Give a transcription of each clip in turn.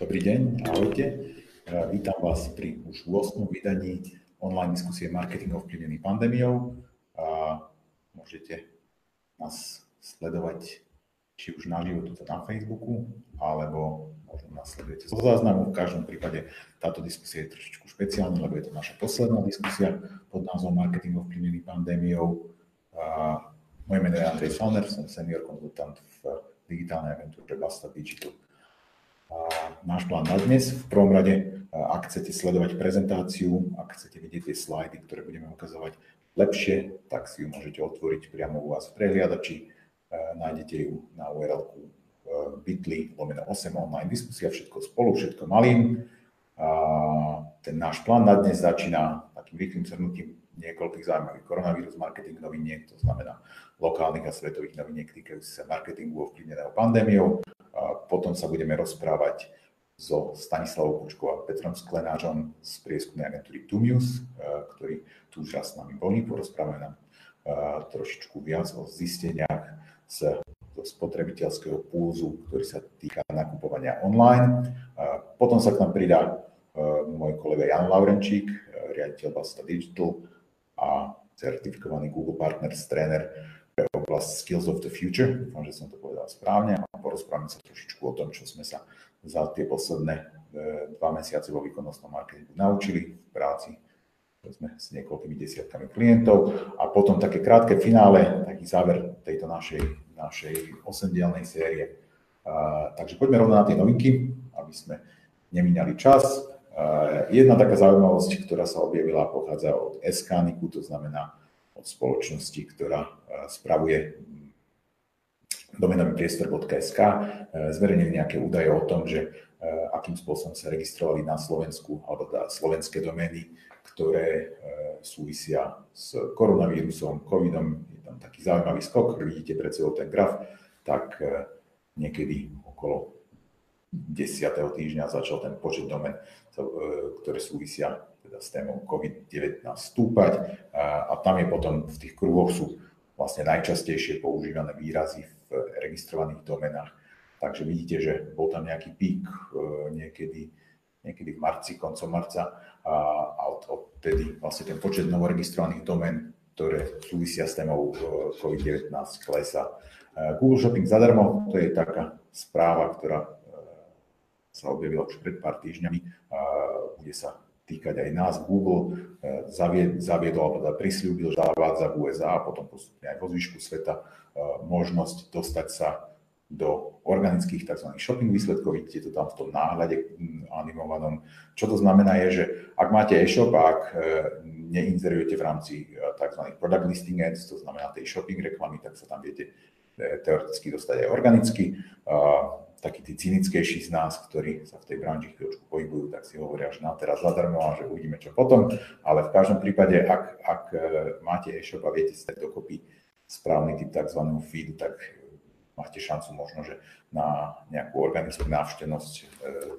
Dobrý deň, ahojte. Vítam vás pri už 8. vydaní online diskusie marketing ovplyvnený pandémiou. A môžete nás sledovať či už naživo tu na Facebooku, alebo možno nás sledujete zo záznamu. V každom prípade táto diskusia je trošičku špeciálna, lebo je to naša posledná diskusia pod názvom Marketing ovplyvnený pandémiou. A moje meno je Andrej Salner, som senior konzultant v digitálnej agentúre Basta Digital náš plán na dnes. V prvom rade, ak chcete sledovať prezentáciu, ak chcete vidieť tie slajdy, ktoré budeme ukazovať lepšie, tak si ju môžete otvoriť priamo u vás v prehliadači. Nájdete ju na url bit.ly lomeno 8 online diskusia, všetko spolu, všetko malým. Ten náš plán na dnes začína takým rýchlým zhrnutím niekoľkých zaujímavých koronavírus marketing noviniek, to znamená lokálnych a svetových noviniek týkajúcich sa marketingu ovplyvneného pandémiou. Potom sa budeme rozprávať so Stanislavou Kučkou a Petrom Sklenáčom z prieskumnej agentúry Tumius, ktorí tu už raz s nami boli, porozprávame nám trošičku viac o zisteniach z, spotrebiteľského púzu, ktorý sa týka nakupovania online. Potom sa k nám pridá môj kolega Jan Laurenčík, riaditeľ Basta Digital a certifikovaný Google Partners tréner oblasť Skills of the Future. Dúfam, že som to povedal správne a porozprávame sa trošičku o tom, čo sme sa za tie posledné e, dva mesiace vo výkonnostnom marketingu naučili v práci sme s niekoľkými desiatkami klientov a potom také krátke finále, taký záver tejto našej, našej osemdielnej série. A, takže poďme rovno na tie novinky, aby sme nemínali čas. A, jedna taká zaujímavosť, ktorá sa objavila, pochádza od Eskaniku, to znamená od spoločnosti, ktorá e, spravuje domenový priestor.sk, e, zverejnili nejaké údaje o tom, že e, akým spôsobom sa registrovali na Slovensku, alebo teda slovenské domény, ktoré súvisia s koronavírusom, covidom. Je tam taký zaujímavý skok, vidíte pred sebou ten graf, tak niekedy okolo 10. týždňa začal ten počet domen, ktoré súvisia teda s témou COVID-19 stúpať a tam je potom v tých kruhoch sú vlastne najčastejšie používané výrazy v registrovaných domenách. Takže vidíte, že bol tam nejaký pík e, niekedy, niekedy v marci, koncom marca a od, odtedy vlastne ten počet novoregistrovaných domen, ktoré súvisia s témou e, COVID-19 klesa. E, Google Shopping zadarmo, to je taká správa, ktorá sa objavila už pred pár týždňami, bude sa týkať aj nás. Google eh, zaviedol alebo teda prislúbil, že zavádza v USA a potom postupne aj vo zvyšku sveta eh, možnosť dostať sa do organických tzv. shopping výsledkov. Vidíte to tam v tom náhľade hm, animovanom. Čo to znamená je, že ak máte e-shop a ak eh, neinzerujete v rámci tzv. product listing ads, to znamená tej shopping reklamy, tak sa tam viete teoreticky dostať aj organicky takí tí cynickejší z nás, ktorí sa v tej branži chvíľočku pohybujú, tak si hovoria, že na teraz zadarmo a že uvidíme čo potom. Ale v každom prípade, ak, ak e, máte e-shop a viete stať dokopy správny typ tzv. feedu, tak máte šancu možno, že na nejakú organickú návštevnosť e,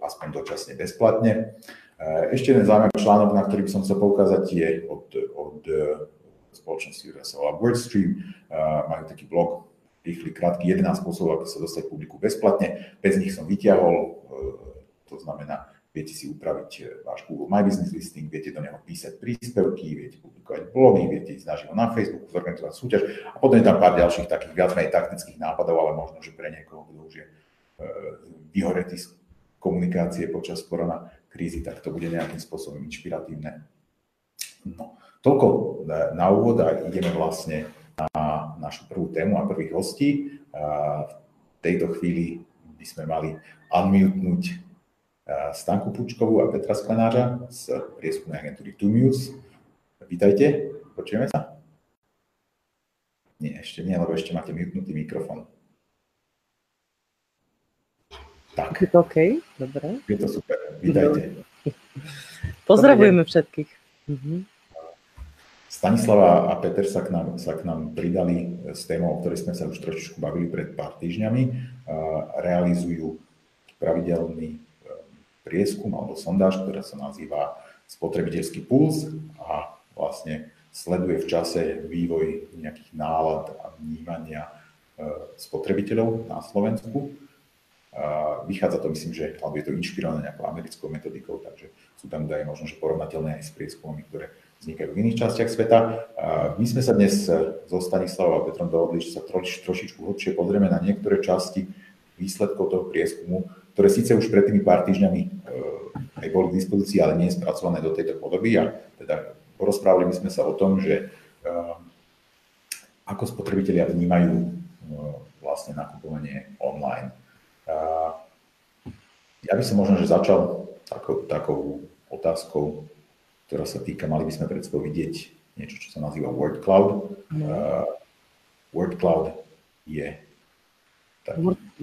aspoň dočasne bezplatne. E, ešte jeden zaujímavý článok, na ktorý by som chcel poukázať, je od, od spoločnosti, ktorá sa volá Wordstream. Majú taký blog rýchly, krátky, 11 spôsobov, ako sa dostať publiku bezplatne. Bez nich som vyťahol, e, to znamená, viete si upraviť e, váš Google My Business Listing, viete do neho písať príspevky, viete publikovať blogy, viete ísť naživo na Facebooku, zorganizovať súťaž a potom je tam pár ďalších takých viac menej taktických nápadov, ale možno, že pre niekoho, kto už je e, vyhoretý z komunikácie počas korona krízy, tak to bude nejakým spôsobom inšpiratívne. No, toľko na úvod a ideme vlastne našu prvú tému a prvých hostí. V tejto chvíli by sme mali unmutenúť Stanku Pučkovú a Petra Sklenářa z prieskumnej agentúry Tumius. Vítajte, počujeme sa? Nie, ešte nie, lebo ešte máte mutnutý mikrofón. Tak. Je to OK? Dobre. Je to super. Vítajte. Pozdravujeme všetkých. Mhm. Stanislava a Peter sa k, nám, sa k nám pridali s témou, o ktorej sme sa už trošičku bavili pred pár týždňami. Realizujú pravidelný e, prieskum alebo sondáž, ktorá sa nazýva spotrebiteľský puls a vlastne sleduje v čase vývoj nejakých nálad a vnímania spotrebiteľov na Slovensku. Vychádza to, myslím, že, alebo je to inšpirované nejakou americkou metodikou, takže sú tam údaje možno, že porovnateľné aj s prieskumami, ktoré vznikajú v iných častiach sveta. My sme sa dnes so Stanislavou a Petrom dohodli, že sa troš, trošičku hlbšie pozrieme na niektoré časti výsledkov toho prieskumu, ktoré síce už pred tými pár týždňami aj boli k dispozícii, ale nie je spracované do tejto podoby. A teda porozprávali sme sa o tom, že ako spotrebitelia vnímajú vlastne nakupovanie online. Ja by som možno, že začal takou, takou otázkou, ktorá sa týka, mali by sme pred sebou vidieť niečo, čo sa nazýva Word Cloud. Uh, Word Cloud je.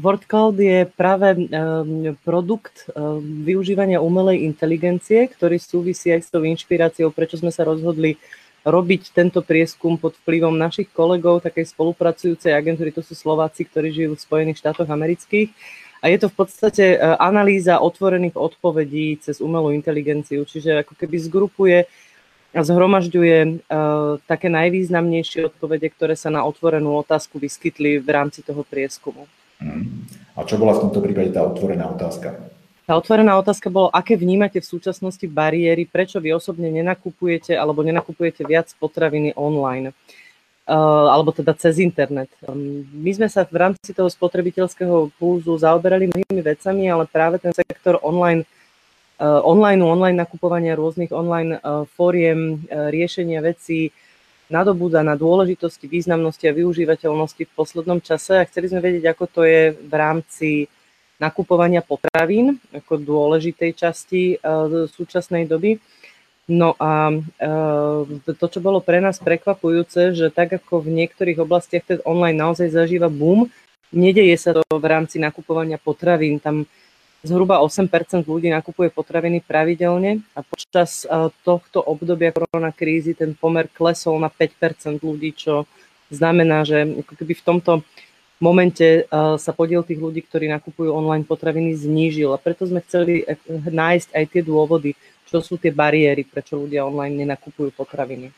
Word Cloud je práve um, produkt um, využívania umelej inteligencie, ktorý súvisí aj s tou inšpiráciou, prečo sme sa rozhodli robiť tento prieskum pod vplyvom našich kolegov, takej spolupracujúcej agentúry, to sú Slováci, ktorí žijú v Spojených štátoch amerických. A je to v podstate e, analýza otvorených odpovedí cez umelú inteligenciu, čiže ako keby zgrupuje a zhromažďuje uh, také najvýznamnejšie odpovede, ktoré sa na otvorenú otázku vyskytli v rámci toho prieskumu. Hmm. A čo bola v tomto prípade tá otvorená otázka? Tá otvorená otázka bola, aké vnímate v súčasnosti bariéry, prečo vy osobne nenakupujete alebo nenakupujete viac potraviny online uh, alebo teda cez internet. My sme sa v rámci toho spotrebiteľského pulzu zaoberali mnohými vecami, ale práve ten sektor online uh, online, online nakupovania rôznych online uh, fóriem, riešenia vecí nadobúda na dôležitosti, významnosti a využívateľnosti v poslednom čase a chceli sme vedieť, ako to je v rámci nakupovania potravín ako dôležitej časti súčasnej doby. No a uh, to, čo bolo pre nás prekvapujúce, že tak ako v niektorých oblastiach ten online naozaj zažíva boom, nedeje sa to v rámci nakupovania potravín. Tam zhruba 8% ľudí nakupuje potraviny pravidelne a počas uh, tohto obdobia koronakrízy ten pomer klesol na 5% ľudí, čo znamená, že ako keby v tomto momente sa podiel tých ľudí, ktorí nakupujú online potraviny, znížil. A preto sme chceli nájsť aj tie dôvody, čo sú tie bariéry, prečo ľudia online nenakupujú potraviny.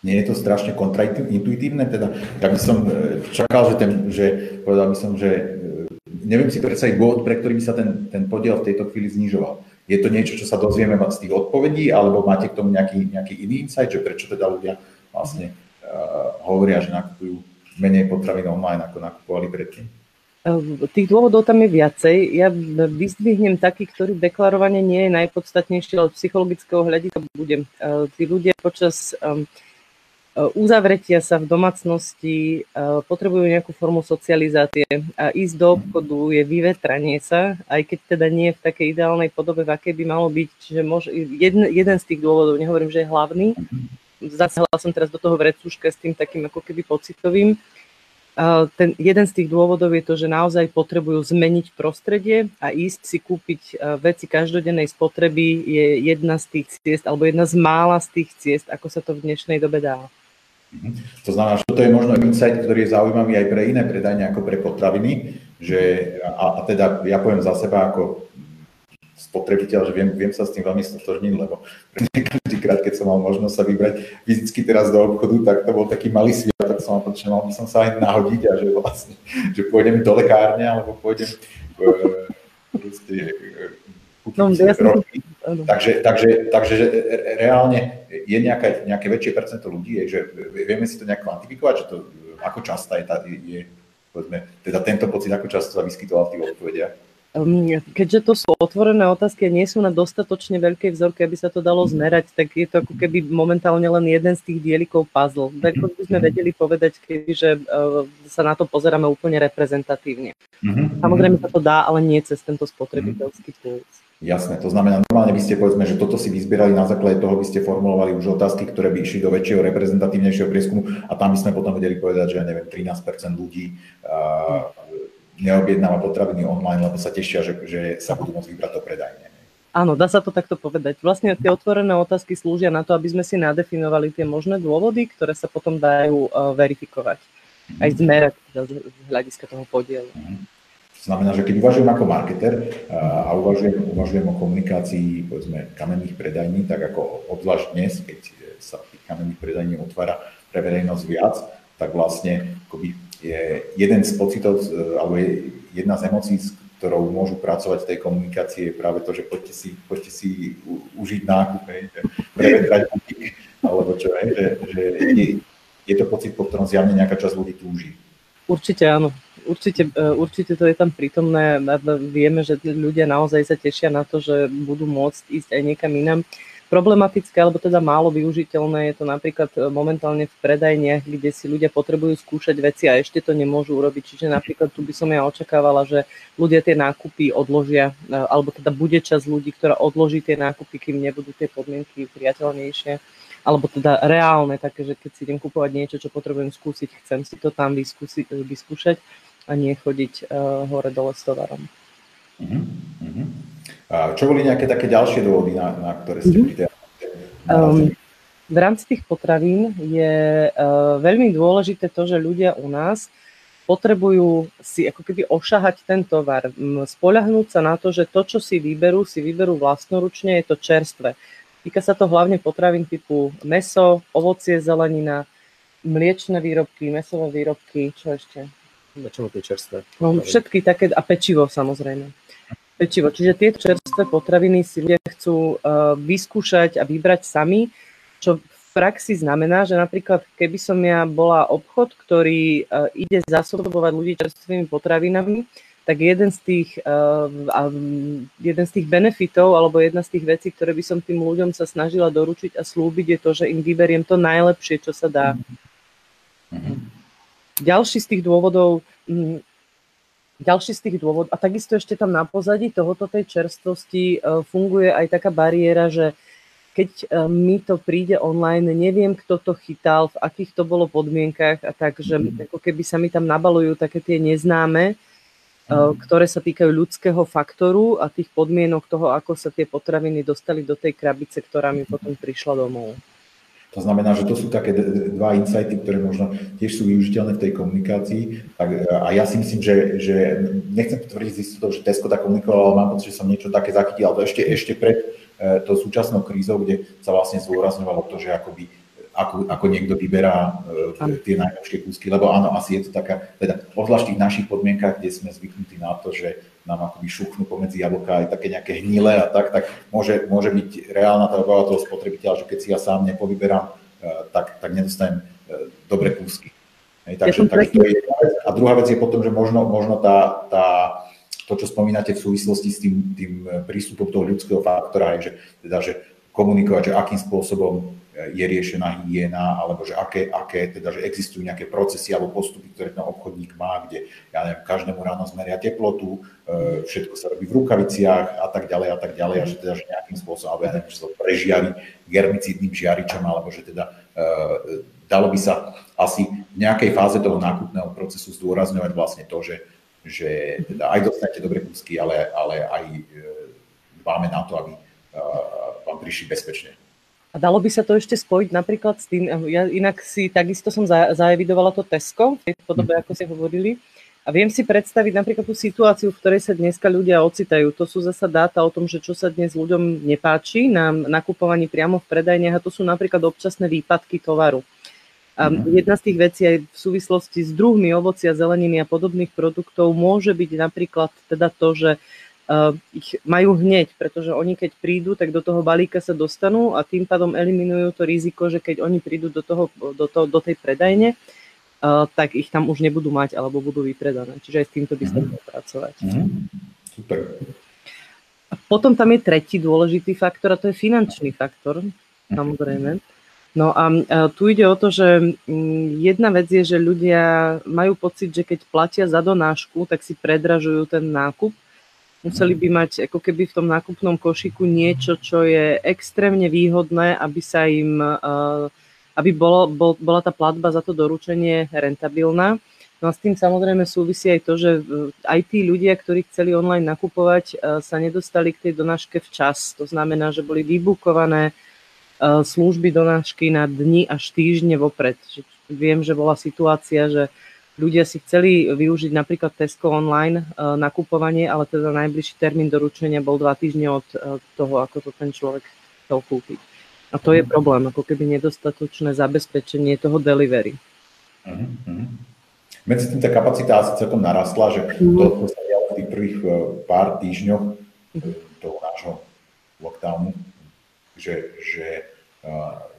Nie je to strašne kontraintuitívne? Teda, ja by som e, čakal, že, ten, že povedal by som, že e, neviem si predstaviť dôvod, pre ktorý by sa ten, ten podiel v tejto chvíli znižoval. Je to niečo, čo sa dozvieme z tých odpovedí, alebo máte k tomu nejaký, nejaký iný insight, že prečo teda ľudia vlastne uh, hovoria, že nakupujú menej potravín online, ako nakupovali predtým? Ehm, tých dôvodov tam je viacej. Ja vyzdvihnem taký, ktorý deklarovanie nie je najpodstatnejší, ale psychologického hľadiska budem. Ehm, tí ľudia počas ehm, uzavretia sa v domácnosti potrebujú nejakú formu socializácie a ísť do obchodu je vyvetranie sa, aj keď teda nie v takej ideálnej podobe, v akej by malo byť. Čiže môž, jeden, jeden z tých dôvodov, nehovorím, že je hlavný, zasahla som teraz do toho vrecúška s tým takým ako keby pocitovým, ten, jeden z tých dôvodov je to, že naozaj potrebujú zmeniť prostredie a ísť si kúpiť e, veci každodennej spotreby je jedna z tých ciest, alebo jedna z mála z tých ciest, ako sa to v dnešnej dobe dá. Mhm. To znamená, že toto je možno insight, ktorý je zaujímavý aj pre iné predajne ako pre potraviny, že, a, a teda ja poviem za seba ako spotrebiteľ, že viem, viem sa s tým veľmi stotožniť, lebo každýkrát, keď som mal možnosť sa vybrať fyzicky teraz do obchodu, tak to bol taký malý sviatok, som mal mal by som sa aj nahodiť a že vlastne, že pôjdem do lekárne, alebo pôjdem uh, proste, uh, no, Takže, takže, takže reálne je nejaké, nejaké väčšie percento ľudí, je, že vieme si to nejak kvantifikovať, že to, ako často je, tá, je povedzme, teda tento pocit, ako často sa vyskytoval v tých odpovediach? Ehm, keďže to sú otvorené otázky a nie sú na dostatočne veľkej vzorke, aby sa to dalo zmerať, tak je to ako keby momentálne len jeden z tých dielikov puzzle. Veľko by sme vedeli povedať, kebyže ehm, sa na to pozeráme úplne reprezentatívne. Mm-hmm. Samozrejme sa to dá, ale nie cez tento spotrebiteľský tools. Jasné, to znamená, normálne by ste povedzme, že toto si vyzbierali na základe toho, by ste formulovali už otázky, ktoré by išli do väčšieho reprezentatívnejšieho prieskumu a tam by sme potom vedeli povedať, že ja neviem, 13% ľudí uh, neobjednáva potraviny online, lebo sa tešia, že, že sa budú môcť vybrať do predajne. Áno, dá sa to takto povedať. Vlastne tie otvorené otázky slúžia na to, aby sme si nadefinovali tie možné dôvody, ktoré sa potom dajú uh, verifikovať. Mm-hmm. Aj zmerať teda z hľadiska toho podielu. Mm-hmm. To znamená, že keď uvažujem ako marketer uh, a uvažujem, uvažujem o komunikácii povedzme kamenných predajní, tak ako obzvlášť dnes, keď sa tých kamenných predajní otvára pre verejnosť viac, tak vlastne akoby je jeden z pocitov, alebo je jedna z emócií, ktorou môžu pracovať v tej komunikácii, je práve to, že poďte si, poďte si užiť nákup, hej, prevetrať butik, alebo čo, hej, že, že je, je to pocit, po ktorom zjavne nejaká časť ľudí túži. Určite áno. Určite, e, určite to je tam prítomné. Vieme, že ľudia naozaj sa tešia na to, že budú môcť ísť aj niekam inám. Problematické, alebo teda málo využiteľné je to napríklad e, momentálne v predajniach, kde si ľudia potrebujú skúšať veci a ešte to nemôžu urobiť. Čiže napríklad tu by som ja očakávala, že ľudia tie nákupy odložia, e, alebo teda bude čas ľudí, ktorá odloží tie nákupy, kým nebudú tie podmienky priateľnejšie alebo teda reálne, také, že keď si idem kupovať niečo, čo potrebujem skúsiť, chcem si to tam vyskúsiť, vyskúšať a nie chodiť uh, hore dole s tovarom. Uh-huh. A čo boli nejaké také ďalšie dôvody, na, na ktoré ste uh-huh. um, v rámci tých potravín je uh, veľmi dôležité to, že ľudia u nás potrebujú si ako keby ošahať ten tovar, spoľahnúť sa na to, že to, čo si vyberú, si vyberú vlastnoručne, je to čerstvé. Týka sa to hlavne potravín typu meso, ovocie, zelenina, mliečne výrobky, mesové výrobky, čo ešte? Väčšinou tie čerstvé. No, všetky také, a pečivo samozrejme. Pečivo. Čiže tieto čerstvé potraviny si ľudia chcú uh, vyskúšať a vybrať sami, čo v praxi znamená, že napríklad keby som ja bola obchod, ktorý uh, ide zásobovať ľudí čerstvými potravinami, tak jeden z tých, uh, jeden z tých benefitov alebo jedna z tých vecí, ktoré by som tým ľuďom sa snažila doručiť a slúbiť, je to, že im vyberiem to najlepšie, čo sa dá. Mm-hmm. Ďalší z tých dôvodov, ďalší z tých dôvodov, a takisto ešte tam na pozadí tohoto tej čerstvosti e, funguje aj taká bariéra, že keď e, mi to príde online, neviem, kto to chytal, v akých to bolo podmienkach a tak, že mm. ako keby sa mi tam nabalujú také tie neznáme, mm. ktoré sa týkajú ľudského faktoru a tých podmienok toho, ako sa tie potraviny dostali do tej krabice, ktorá mi potom prišla domov. To znamená, že to sú také dva insighty, ktoré možno tiež sú využiteľné v tej komunikácii. Tak, a ja si myslím, že, že nechcem potvrdiť z istotou, že Tesco tak komunikoval, ale mám pocit, že som niečo také zachytil, ale to ešte, ešte pred e, tou súčasnou krízou, kde sa vlastne zdôrazňovalo to, že akoby ako, ako niekto vyberá uh, tie najlepšie kúsky, lebo áno, asi je to taká, teda obzvlášť v tých našich podmienkach, kde sme zvyknutí na to, že nám akoby šuchnú pomedzi jablka aj také nejaké hnilé a tak, tak môže, môže byť reálna tá obava toho spotrebiteľa, že keď si ja sám nepovyberám, uh, tak, tak nedostanem uh, dobré kúsky. Hej, takže, takže to je. A druhá vec je potom, že možno, možno tá, tá, to, čo spomínate v súvislosti s tým, tým prístupom toho ľudského faktora, je, že, teda, že komunikovať, že akým spôsobom je riešená hygiena, alebo že aké, aké teda, že existujú nejaké procesy alebo postupy, ktoré ten obchodník má, kde, ja neviem, každému ráno zmeria teplotu, e, všetko sa robí v rukaviciach a tak ďalej a tak ďalej, a že teda, že nejakým spôsobom, alebo ja neviem, že sa prežiari germicídnym žiaričom, alebo že teda e, dalo by sa asi v nejakej fáze toho nákupného procesu zdôrazňovať vlastne to, že, že teda aj dostanete dobré kúsky, ale, ale aj e, dbáme na to, aby vám prišli bezpečne. A dalo by sa to ešte spojiť napríklad s tým, ja inak si takisto som zaevidovala to Tesco, v tej podobe, ako ste hovorili, a viem si predstaviť napríklad tú situáciu, v ktorej sa dneska ľudia ocitajú. To sú zasa dáta o tom, že čo sa dnes ľuďom nepáči na nakupovaní priamo v predajniach a to sú napríklad občasné výpadky tovaru. A mhm. jedna z tých vecí aj v súvislosti s druhmi ovocia, zeleniny a podobných produktov môže byť napríklad teda to, že ich majú hneď, pretože oni keď prídu, tak do toho balíka sa dostanú a tým pádom eliminujú to riziko, že keď oni prídu do, toho, do, toho, do tej predajne, uh, tak ich tam už nebudú mať alebo budú vypredané. Čiže aj s týmto by sa mm-hmm. pracovať. Mm-hmm. Super. A potom tam je tretí dôležitý faktor a to je finančný faktor, samozrejme. No a tu ide o to, že jedna vec je, že ľudia majú pocit, že keď platia za donášku, tak si predražujú ten nákup Museli by mať ako keby v tom nákupnom košiku niečo, čo je extrémne výhodné, aby sa im, eh, aby bolo, bol, bola tá platba za to doručenie rentabilná. No a s tým samozrejme súvisí aj to, že aj tí ľudia, ktorí chceli online nakupovať, eh, sa nedostali k tej donáške včas. To znamená, že boli vybukované eh, služby donášky na dni až týždne vopred. Viem, že bola situácia, že ľudia si chceli využiť napríklad Tesco online uh, nakupovanie, ale teda najbližší termín doručenia bol dva týždne od uh, toho, ako to ten človek chcel kúpiť. A to je mhm. problém, ako keby nedostatočné zabezpečenie toho delivery. Uh-huh. Medzi tým tá kapacita asi celkom narastla, že to, to sa dialo v tých prvých pár týždňoch toho nášho lockdownu, že, že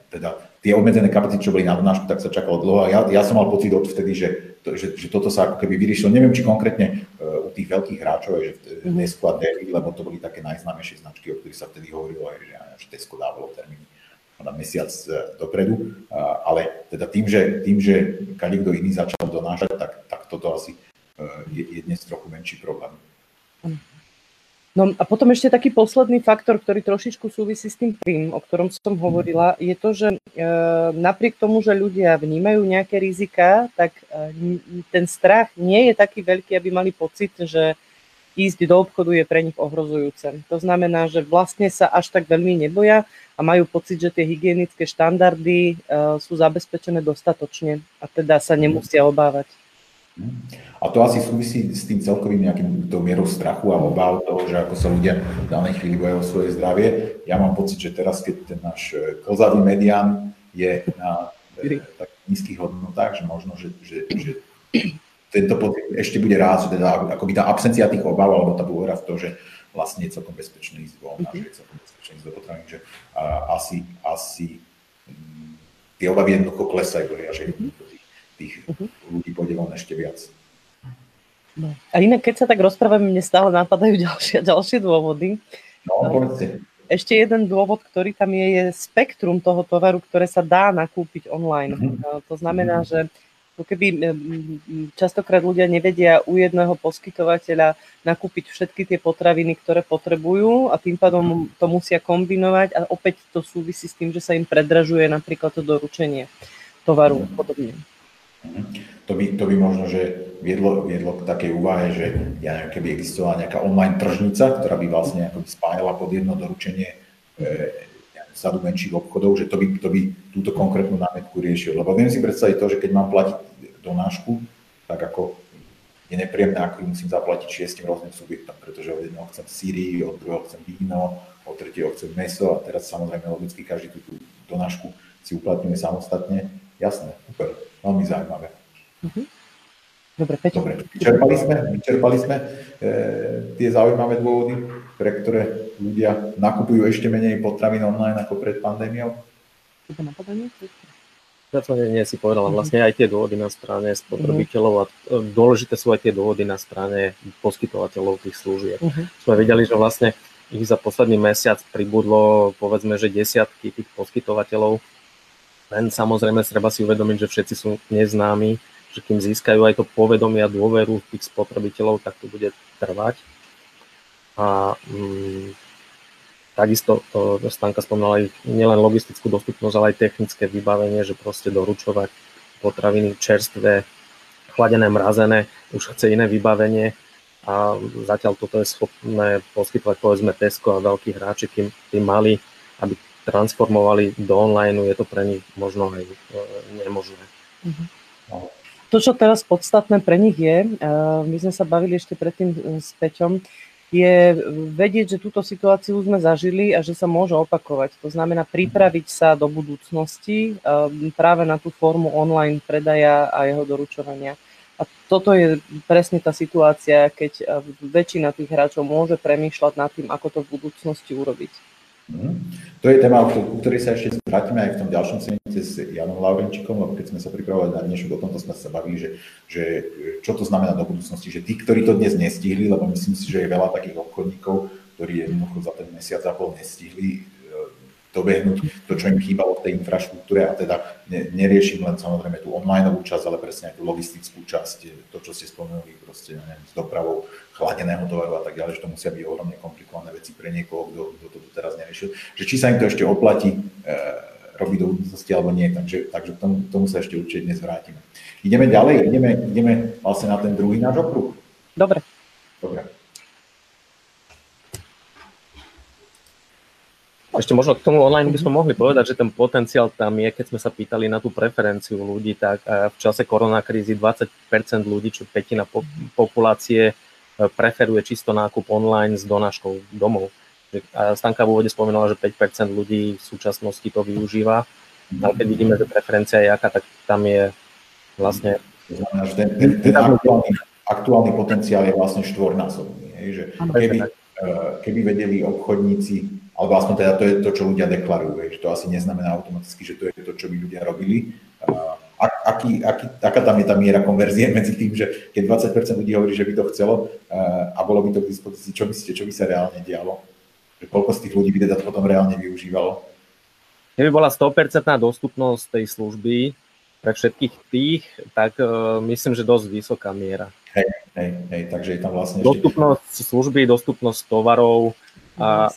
teda tie obmedzené kapacity, čo boli na donášku, tak sa čakalo dlho a ja, ja som mal pocit odvtedy, že, to, že, že toto sa ako keby vyriešilo. Neviem, či konkrétne uh, u tých veľkých hráčov, že Tesco a Deli, lebo to boli také najznámejšie značky, o ktorých sa vtedy hovorilo, aj, že, že Tesco dávalo termíny na mesiac uh, dopredu, ale teda tým, že, tým, že kto iný začal donášať, tak, tak toto asi je, je dnes trochu menší problém. No a potom ešte taký posledný faktor, ktorý trošičku súvisí s tým prvým, o ktorom som hovorila, je to, že e, napriek tomu, že ľudia vnímajú nejaké rizika, tak e, ten strach nie je taký veľký, aby mali pocit, že ísť do obchodu je pre nich ohrozujúce. To znamená, že vlastne sa až tak veľmi neboja a majú pocit, že tie hygienické štandardy e, sú zabezpečené dostatočne a teda sa nemusia obávať. A to asi súvisí s tým celkovým nejakým tou mierou strachu a obáv toho, že ako sa ľudia v danej chvíli boja o svoje zdravie. Ja mám pocit, že teraz, keď ten náš e, kozavý medián je na e, nízkych hodnotách, že možno, že, že, že tento pocit ešte bude rásť, teda akoby tá absencia tých obáv, alebo tá dôvera v to, že vlastne je celkom bezpečné ísť von a že je celkom bezpečné ísť do potravín, že a, asi, asi m, mm, tie obavy jednoducho klesajú, a že tých uh-huh. ľudí pôjde von ešte viac. No. A inak, keď sa tak rozprávame, mne stále napadajú ďalšie, ďalšie dôvody. No, povedzte. Ešte jeden dôvod, ktorý tam je, je spektrum toho tovaru, ktoré sa dá nakúpiť online. Uh-huh. To znamená, že keby častokrát ľudia nevedia u jedného poskytovateľa nakúpiť všetky tie potraviny, ktoré potrebujú a tým pádom to musia kombinovať a opäť to súvisí s tým, že sa im predražuje napríklad to doručenie tovaru a podobne. To by, to by možno, že viedlo, viedlo k takej úvahe, že ja neviem, keby existovala nejaká online tržnica, ktorá by vlastne ako spájala pod jedno doručenie e, sadu menších obchodov, že to by, to by túto konkrétnu námetku riešil. Lebo viem si predstaviť to, že keď mám platiť donášku, tak ako je nepríjemné, ako musím zaplatiť šiestim rôznym subjektom, pretože od jedného chcem sírii, od druhého chcem víno, od tretieho chcem meso a teraz samozrejme logicky každý tú, tú donášku si uplatňuje samostatne. Jasné, super veľmi zaujímavé. Uh-huh. Dobre, Peťo. Dobre, vyčerpali sme, vyčerpali sme e, tie zaujímavé dôvody, pre ktoré ľudia nakupujú ešte menej potravín online ako pred pandémiou. Viac nie si povedala, mhm. vlastne aj tie dôvody na strane spotrebiteľov a e, dôležité sú aj tie dôvody na strane poskytovateľov tých služieb. Uh-huh. Sme videli, že vlastne ich za posledný mesiac pribudlo povedzme, že desiatky tých poskytovateľov len samozrejme treba si uvedomiť, že všetci sú neznámi, že kým získajú aj to povedomie a dôveru tých spotrebiteľov, tak to bude trvať. A mm, takisto to Stanka spomínala aj nielen logistickú dostupnosť, ale aj technické vybavenie, že proste doručovať potraviny čerstvé, chladené, mrazené, už chce iné vybavenie a zatiaľ toto je schopné poskytovať povedzme Tesco a veľkí hráči, kým tí mali, aby transformovali do online, je to pre nich možno aj e, nemožné. Mhm. To, čo teraz podstatné pre nich je, e, my sme sa bavili ešte predtým e, s Peťom, je vedieť, že túto situáciu sme zažili a že sa môže opakovať. To znamená pripraviť sa do budúcnosti práve na tú formu online predaja a jeho doručovania. A toto je presne tá situácia, keď väčšina tých hráčov môže premýšľať nad tým, ako to v budúcnosti urobiť. Mhm. To je téma, ku ktorej sa ešte vrátime aj v tom ďalšom senite s Janom Laurenčikom, lebo keď sme sa pripravovali na dnešok, o tomto sme sa bavili, že, že čo to znamená do budúcnosti, že tí, ktorí to dnes nestihli, lebo myslím si, že je veľa takých obchodníkov, ktorí jednoducho za ten mesiac a pol nestihli dobehnúť to, čo im chýbalo v tej infraštruktúre a teda ne, neriešim len samozrejme tú online časť, ale presne aj tú logistickú časť, to, čo ste spomenuli, proste neviem, s dopravou chladeného tovaru a tak ďalej, že to musia byť ohromne komplikované veci pre niekoho, kto, kto to teraz neriešil. Že či sa im to ešte oplatí e, robiť do budúcnosti alebo nie, takže, takže k tomu, tomu sa ešte určite dnes vrátime. Ideme ďalej, ideme, ideme vlastne na ten druhý náš okruh. Dobre. Ešte možno k tomu online by sme mohli povedať, že ten potenciál tam je, keď sme sa pýtali na tú preferenciu ľudí, tak v čase koronakrízy 20% ľudí, čo petina populácie, e, preferuje čisto nákup online s donáškou domov. A Stanka v úvode spomínala, že 5% ľudí v súčasnosti to využíva, ale keď vidíme, že preferencia je aká, tak tam je vlastne... Ten, ten, ten aktuálny aktuálny potenciál je vlastne štvornásobný. Hej, že keby, keby vedeli obchodníci alebo aspoň teda to je to, čo ľudia deklarujú, že to asi neznamená automaticky, že to je to, čo by ľudia robili. Aký, aký, aká tam je tá miera konverzie medzi tým, že keď 20% ľudí hovorí, že by to chcelo a bolo by to k dispozícii, čo myslíte, čo by sa reálne dialo? Že koľko z tých ľudí by teda to potom reálne využívalo? Keby bola 100% dostupnosť tej služby pre všetkých tých, tak uh, myslím, že dosť vysoká miera. Hej, hej, hej, takže je tam vlastne... Dostupnosť ešte... služby, dostupnosť tovarov a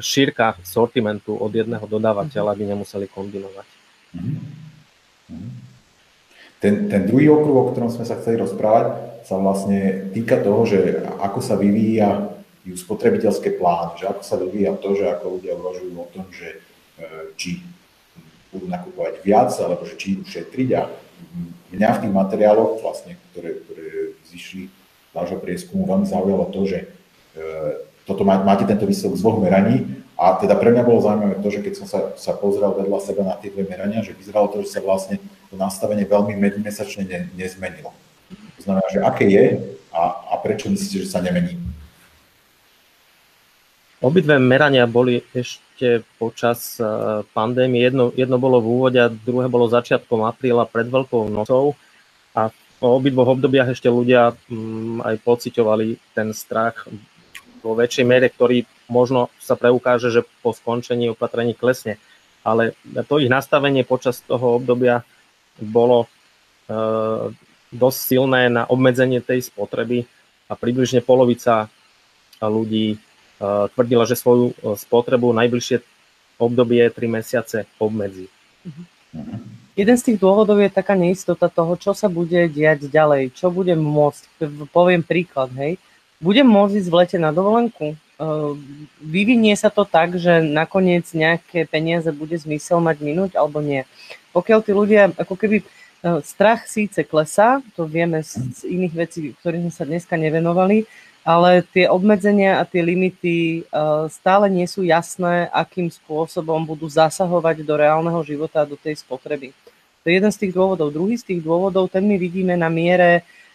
šírka sortimentu od jedného dodávateľa by nemuseli kombinovať. Ten, ten druhý okruh, o ktorom sme sa chceli rozprávať, sa vlastne týka toho, že ako sa vyvíja spotrebiteľské plány, že ako sa vyvíja to, že ako ľudia uvažujú o tom, že e, či budú nakupovať viac, alebo že či idú šetriť. A mňa v tých materiáloch, vlastne, ktoré, ktoré zišli z vášho prieskumu, veľmi zaujalo to, že e, toto má, máte tento výsledok z dvoch meraní a teda pre mňa bolo zaujímavé to, že keď som sa, sa pozrel vedľa seba na tie dve merania, že vyzeralo to, že sa vlastne to nastavenie veľmi mesačne ne, nezmenilo. To znamená, že aké je a, a prečo myslíte, že sa nemení? Obidve merania boli ešte počas e, pandémie. Jedno, jedno bolo v úvode a druhé bolo začiatkom apríla pred Veľkou nocou. A v obidvoch obdobiach ešte ľudia mm, aj pociťovali ten strach vo väčšej miere, ktorý možno sa preukáže, že po skončení opatrení klesne. Ale to ich nastavenie počas toho obdobia bolo e, dosť silné na obmedzenie tej spotreby a približne polovica ľudí e, tvrdila, že svoju e, spotrebu najbližšie obdobie 3 mesiace obmedzí. Jeden z tých dôvodov je taká neistota toho, čo sa bude diať ďalej, čo bude môcť. Poviem príklad, hej budem môcť ísť v lete na dovolenku? Vyvinie sa to tak, že nakoniec nejaké peniaze bude zmysel mať minúť alebo nie. Pokiaľ tí ľudia, ako keby strach síce klesá, to vieme z, iných vecí, ktorým sme sa dneska nevenovali, ale tie obmedzenia a tie limity stále nie sú jasné, akým spôsobom budú zasahovať do reálneho života a do tej spotreby. To je jeden z tých dôvodov. Druhý z tých dôvodov, ten my vidíme na miere Eh,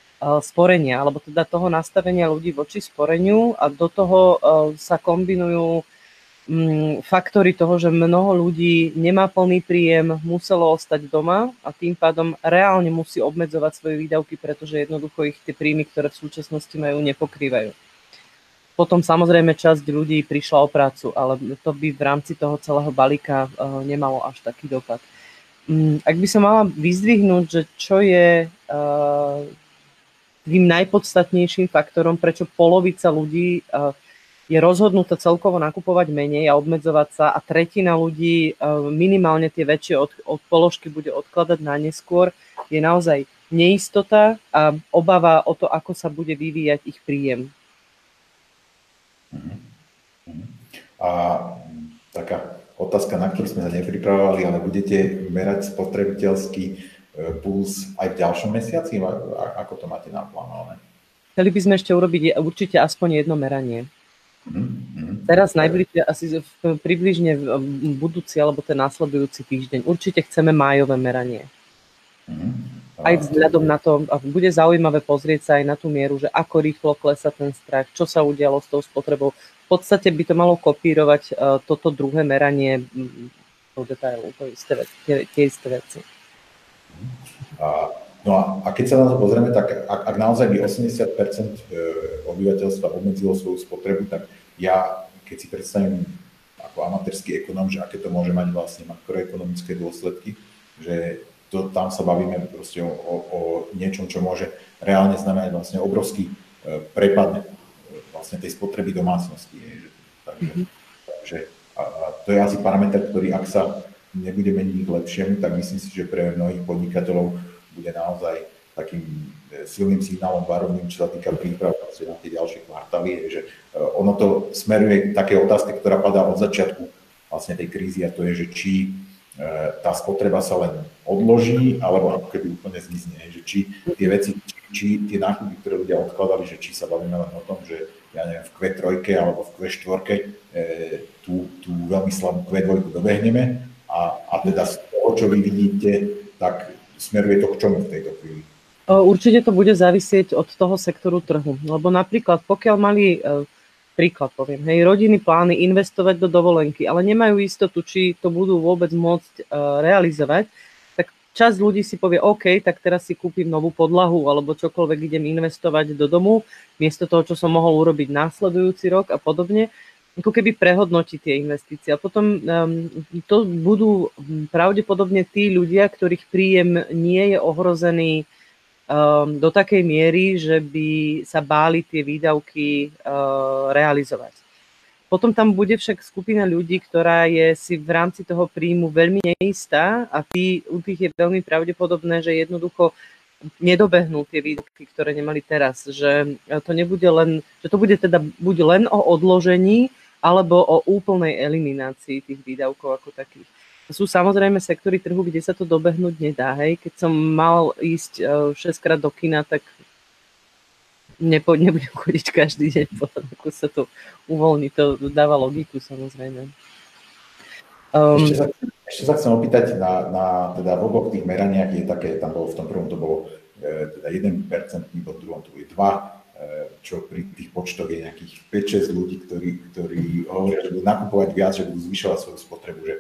sporenia, alebo teda toho nastavenia ľudí voči sporeniu a do toho eh, sa kombinujú mm, faktory toho, že mnoho ľudí nemá plný príjem, muselo ostať doma a tým pádom reálne musí obmedzovať svoje výdavky, pretože jednoducho ich tie príjmy, ktoré v súčasnosti majú, nepokrývajú. Potom samozrejme časť ľudí prišla o prácu, ale to by v rámci toho celého balíka eh, nemalo až taký dopad. Mm, ak by som mala vyzdvihnúť, že čo je tým najpodstatnejším faktorom, prečo polovica ľudí eh, je rozhodnutá celkovo nakupovať menej a obmedzovať sa a tretina ľudí eh, minimálne tie väčšie od, od položky bude odkladať na neskôr, je naozaj neistota a obava o to, ako sa bude vyvíjať ich príjem. A taká otázka, na ktorú sme sa nepripravovali, ale budete merať spotrebiteľský puls aj v ďalšom mesiaci? Ako to máte naplánované? Chceli by sme ešte urobiť určite aspoň jedno meranie. Mm-hmm. Teraz najbližšie, asi približne v budúci alebo ten následujúci týždeň. Určite chceme májové meranie. Mm-hmm. Aj vzhľadom na to, a bude zaujímavé pozrieť sa aj na tú mieru, že ako rýchlo klesa ten strach, čo sa udialo s tou spotrebou. V podstate by to malo kopírovať uh, toto druhé meranie do detailu, to isté, tie, tie isté veci. A, no a, a keď sa na to pozrieme, tak ak, ak naozaj by 80 e, obyvateľstva obmedzilo svoju spotrebu, tak ja, keď si predstavím ako amatérsky ekonom, že aké to môže mať vlastne makroekonomické dôsledky, že to, tam sa bavíme proste o, o, o niečom, čo môže reálne znamenať vlastne obrovský e, prepad e, vlastne tej spotreby domácnosti. Takže, mm-hmm. takže a, a to je asi parameter, ktorý ak sa nebude meniť k lepšiemu, tak myslím si, že pre mnohých podnikateľov bude naozaj takým e, silným signálom varovným, čo sa týka príprav na tie ďalšie kvartály, že e, ono to smeruje k také otázke, ktorá padá od začiatku vlastne tej krízy a to je, že či e, tá spotreba sa len odloží, alebo ako keby úplne zmizne, že či tie veci, či, či tie nákupy, ktoré ľudia odkladali, že či sa bavíme len o tom, že ja neviem, v Q3 alebo v Q4 tú, tú veľmi slabú Q2 dobehneme, a, a teda z toho, čo vy vidíte, tak smeruje to k čomu v tejto chvíli? Určite to bude závisieť od toho sektoru trhu. Lebo napríklad, pokiaľ mali, e, príklad poviem, hej, rodiny plány investovať do dovolenky, ale nemajú istotu, či to budú vôbec môcť e, realizovať, tak časť ľudí si povie, OK, tak teraz si kúpim novú podlahu alebo čokoľvek idem investovať do domu, miesto toho, čo som mohol urobiť následujúci rok a podobne ako keby prehodnotiť tie investície. A potom um, to budú pravdepodobne tí ľudia, ktorých príjem nie je ohrozený um, do takej miery, že by sa báli tie výdavky uh, realizovať. Potom tam bude však skupina ľudí, ktorá je si v rámci toho príjmu veľmi neistá a tí, u tých je veľmi pravdepodobné, že jednoducho nedobehnú tie výdavky, ktoré nemali teraz. Že to nebude len, že to bude teda buď len o odložení, alebo o úplnej eliminácii tých výdavkov ako takých. Sú samozrejme sektory trhu, kde sa to dobehnúť nedá. Hej. Keď som mal ísť 6 e, krát do kina, tak nepo, nebudem chodiť každý deň, ako sa to uvoľní. To dáva logiku samozrejme. Um, ešte, sa, ešte sa chcem opýtať, na, na teda v oboch tých meraniach je také, tam bolo v tom prvom to bolo e, teda 1%, bod druhom to je 2, e, čo pri tých počtoch je nejakých 5-6 ľudí, ktorí, ktorí hovoria, že budú nakupovať viac, že budú zvyšovať svoju spotrebu, že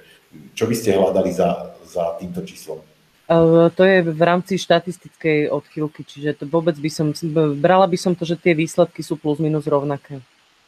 čo by ste hľadali za, za týmto číslom? To je v rámci štatistickej odchýlky, čiže to vôbec by som, brala by som to, že tie výsledky sú plus minus rovnaké.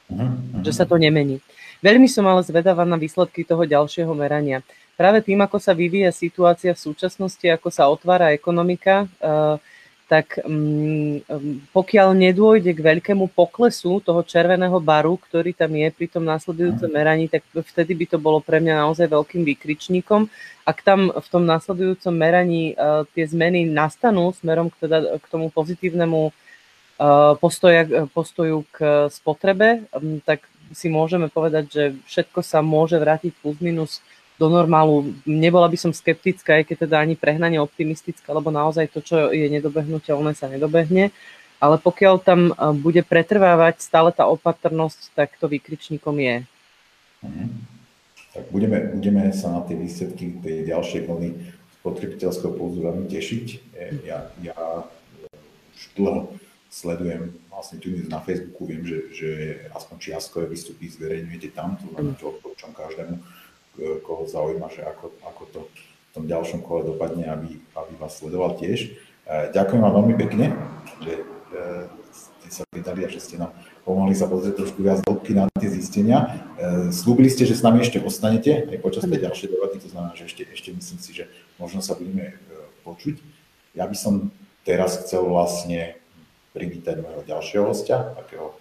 Uh-huh, Že sa to nemení. Veľmi som ale zvedavá na výsledky toho ďalšieho merania. Práve tým, ako sa vyvíja situácia v súčasnosti, ako sa otvára ekonomika, uh, tak um, pokiaľ nedôjde k veľkému poklesu toho červeného baru, ktorý tam je pri tom následujúcom mhm. meraní, tak vtedy by to bolo pre mňa naozaj veľkým výkričníkom. Ak tam v tom následujúcom meraní uh, tie zmeny nastanú smerom k, teda, k tomu pozitívnemu uh, postoja, postoju k spotrebe, um, tak si môžeme povedať, že všetko sa môže vrátiť plus minus do normálu. Nebola by som skeptická, aj keď teda ani prehnanie optimistická, lebo naozaj to, čo je nedobehnutelné, sa nedobehne. Ale pokiaľ tam e, bude pretrvávať stále tá opatrnosť, tak to výkričníkom je. Mhm. Tak budeme, budeme sa na tie výsledky tej ďalšej vlny spotrebiteľského pulzu veľmi tešiť. E, ja, ja už dlho sledujem vlastne tu na Facebooku, viem, že, že aspoň čiastkové výstupy zverejňujete tam, to znamená, čo odporúčam každému koho zaujíma, že ako, ako to v tom ďalšom kole dopadne, aby, aby vás sledoval tiež. E, ďakujem vám veľmi pekne, že e, ste sa pridali a že ste nám pomohli sa pozrieť trošku viac hĺbky na tie zistenia. E, slúbili ste, že s nami ešte ostanete aj počas tej ďalšej debaty, to znamená, že ešte, ešte myslím si, že možno sa budeme počuť. Ja by som teraz chcel vlastne privítať môjho ďalšieho hostia, takého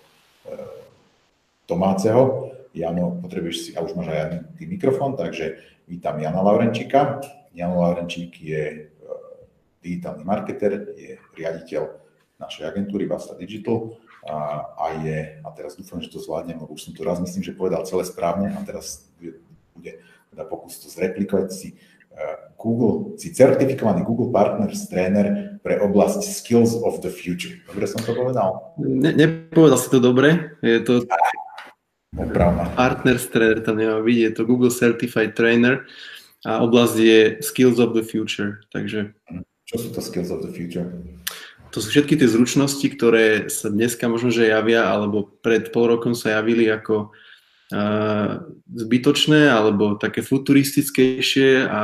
domáceho, Jano, potrebuješ si, a už máš aj ty mikrofón, takže vítam Jana Laurenčíka. Jan Laurenčík je e, digitálny marketer, je riaditeľ našej agentúry Vasta Digital a, a je, a teraz dúfam, že to zvládnem, lebo už som to raz myslím, že povedal celé správne a teraz bude teda pokus to zreplikovať si e, Google, si certifikovaný Google Partners tréner pre oblasť Skills of the Future. Dobre som to povedal? Ne, nepovedal si to dobre. Je to Pravda. Partners trainer tam nemá byť, je to Google Certified Trainer a oblasť je Skills of the Future. Takže... Čo sú to Skills of the Future? To sú všetky tie zručnosti, ktoré sa dneska možno, že javia, alebo pred pol rokom sa javili ako uh, zbytočné, alebo také futuristickejšie a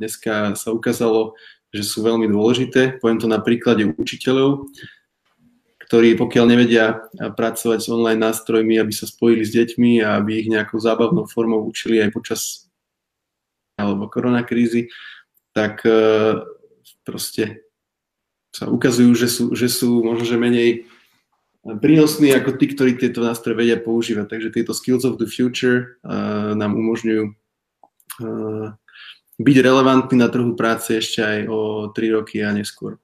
dneska sa ukázalo, že sú veľmi dôležité. Poviem to na príklade učiteľov ktorí pokiaľ nevedia pracovať s online nástrojmi, aby sa spojili s deťmi a aby ich nejakou zábavnou formou učili aj počas alebo koronakrízy, tak e, proste sa ukazujú, že sú, že sú možno že menej prínosní ako tí, ktorí tieto nástroje vedia používať. Takže tieto skills of the future uh, nám umožňujú uh, byť relevantní na trhu práce ešte aj o 3 roky a neskôr.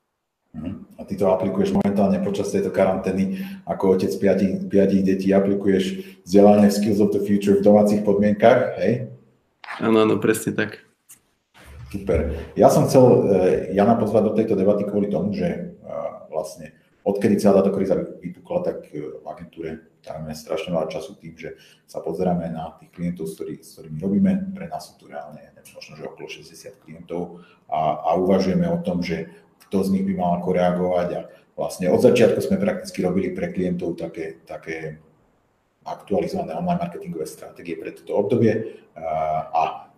Mhm. A ty to aplikuješ momentálne počas tejto karantény ako otec piatich, piatich detí, aplikuješ vzdelanie v Skills of the Future v domácich podmienkach, hej? Áno, áno, presne tak. Super. Ja som chcel eh, Jana pozvať do tejto debaty kvôli tomu, že eh, vlastne odkedy celá táto kríza vypukla, tak v agentúre trávime strašne veľa času tým, že sa pozeráme na tých klientov, s, ktorý, s ktorými robíme. Pre nás sú tu reálne možno, že okolo 60 klientov a, a uvažujeme o tom, že kto z nich by mal ako reagovať. A vlastne od začiatku sme prakticky robili pre klientov také, také aktualizované online marketingové stratégie pre toto obdobie. A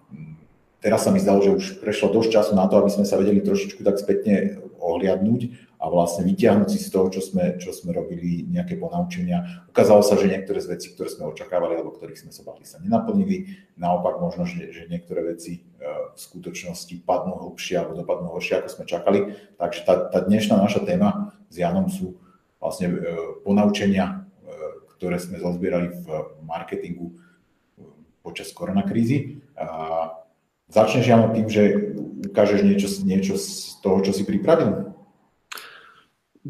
teraz sa mi zdalo, že už prešlo dosť času na to, aby sme sa vedeli trošičku tak spätne ohliadnúť a vlastne vyťahnuť si z toho, čo sme, čo sme robili, nejaké ponaučenia. Ukázalo sa, že niektoré z vecí, ktoré sme očakávali alebo ktorých sme sa bavili, sa nenaplnili. Naopak možno, že, že niektoré veci e, v skutočnosti padnú hlbšie alebo dopadnú horšie, ako sme čakali. Takže tá, tá dnešná naša téma s Janom sú vlastne e, ponaučenia, e, ktoré sme zozbierali v marketingu počas koronakrízy. Začneš, Jano, tým, že ukážeš niečo, niečo z toho, čo si pripravil?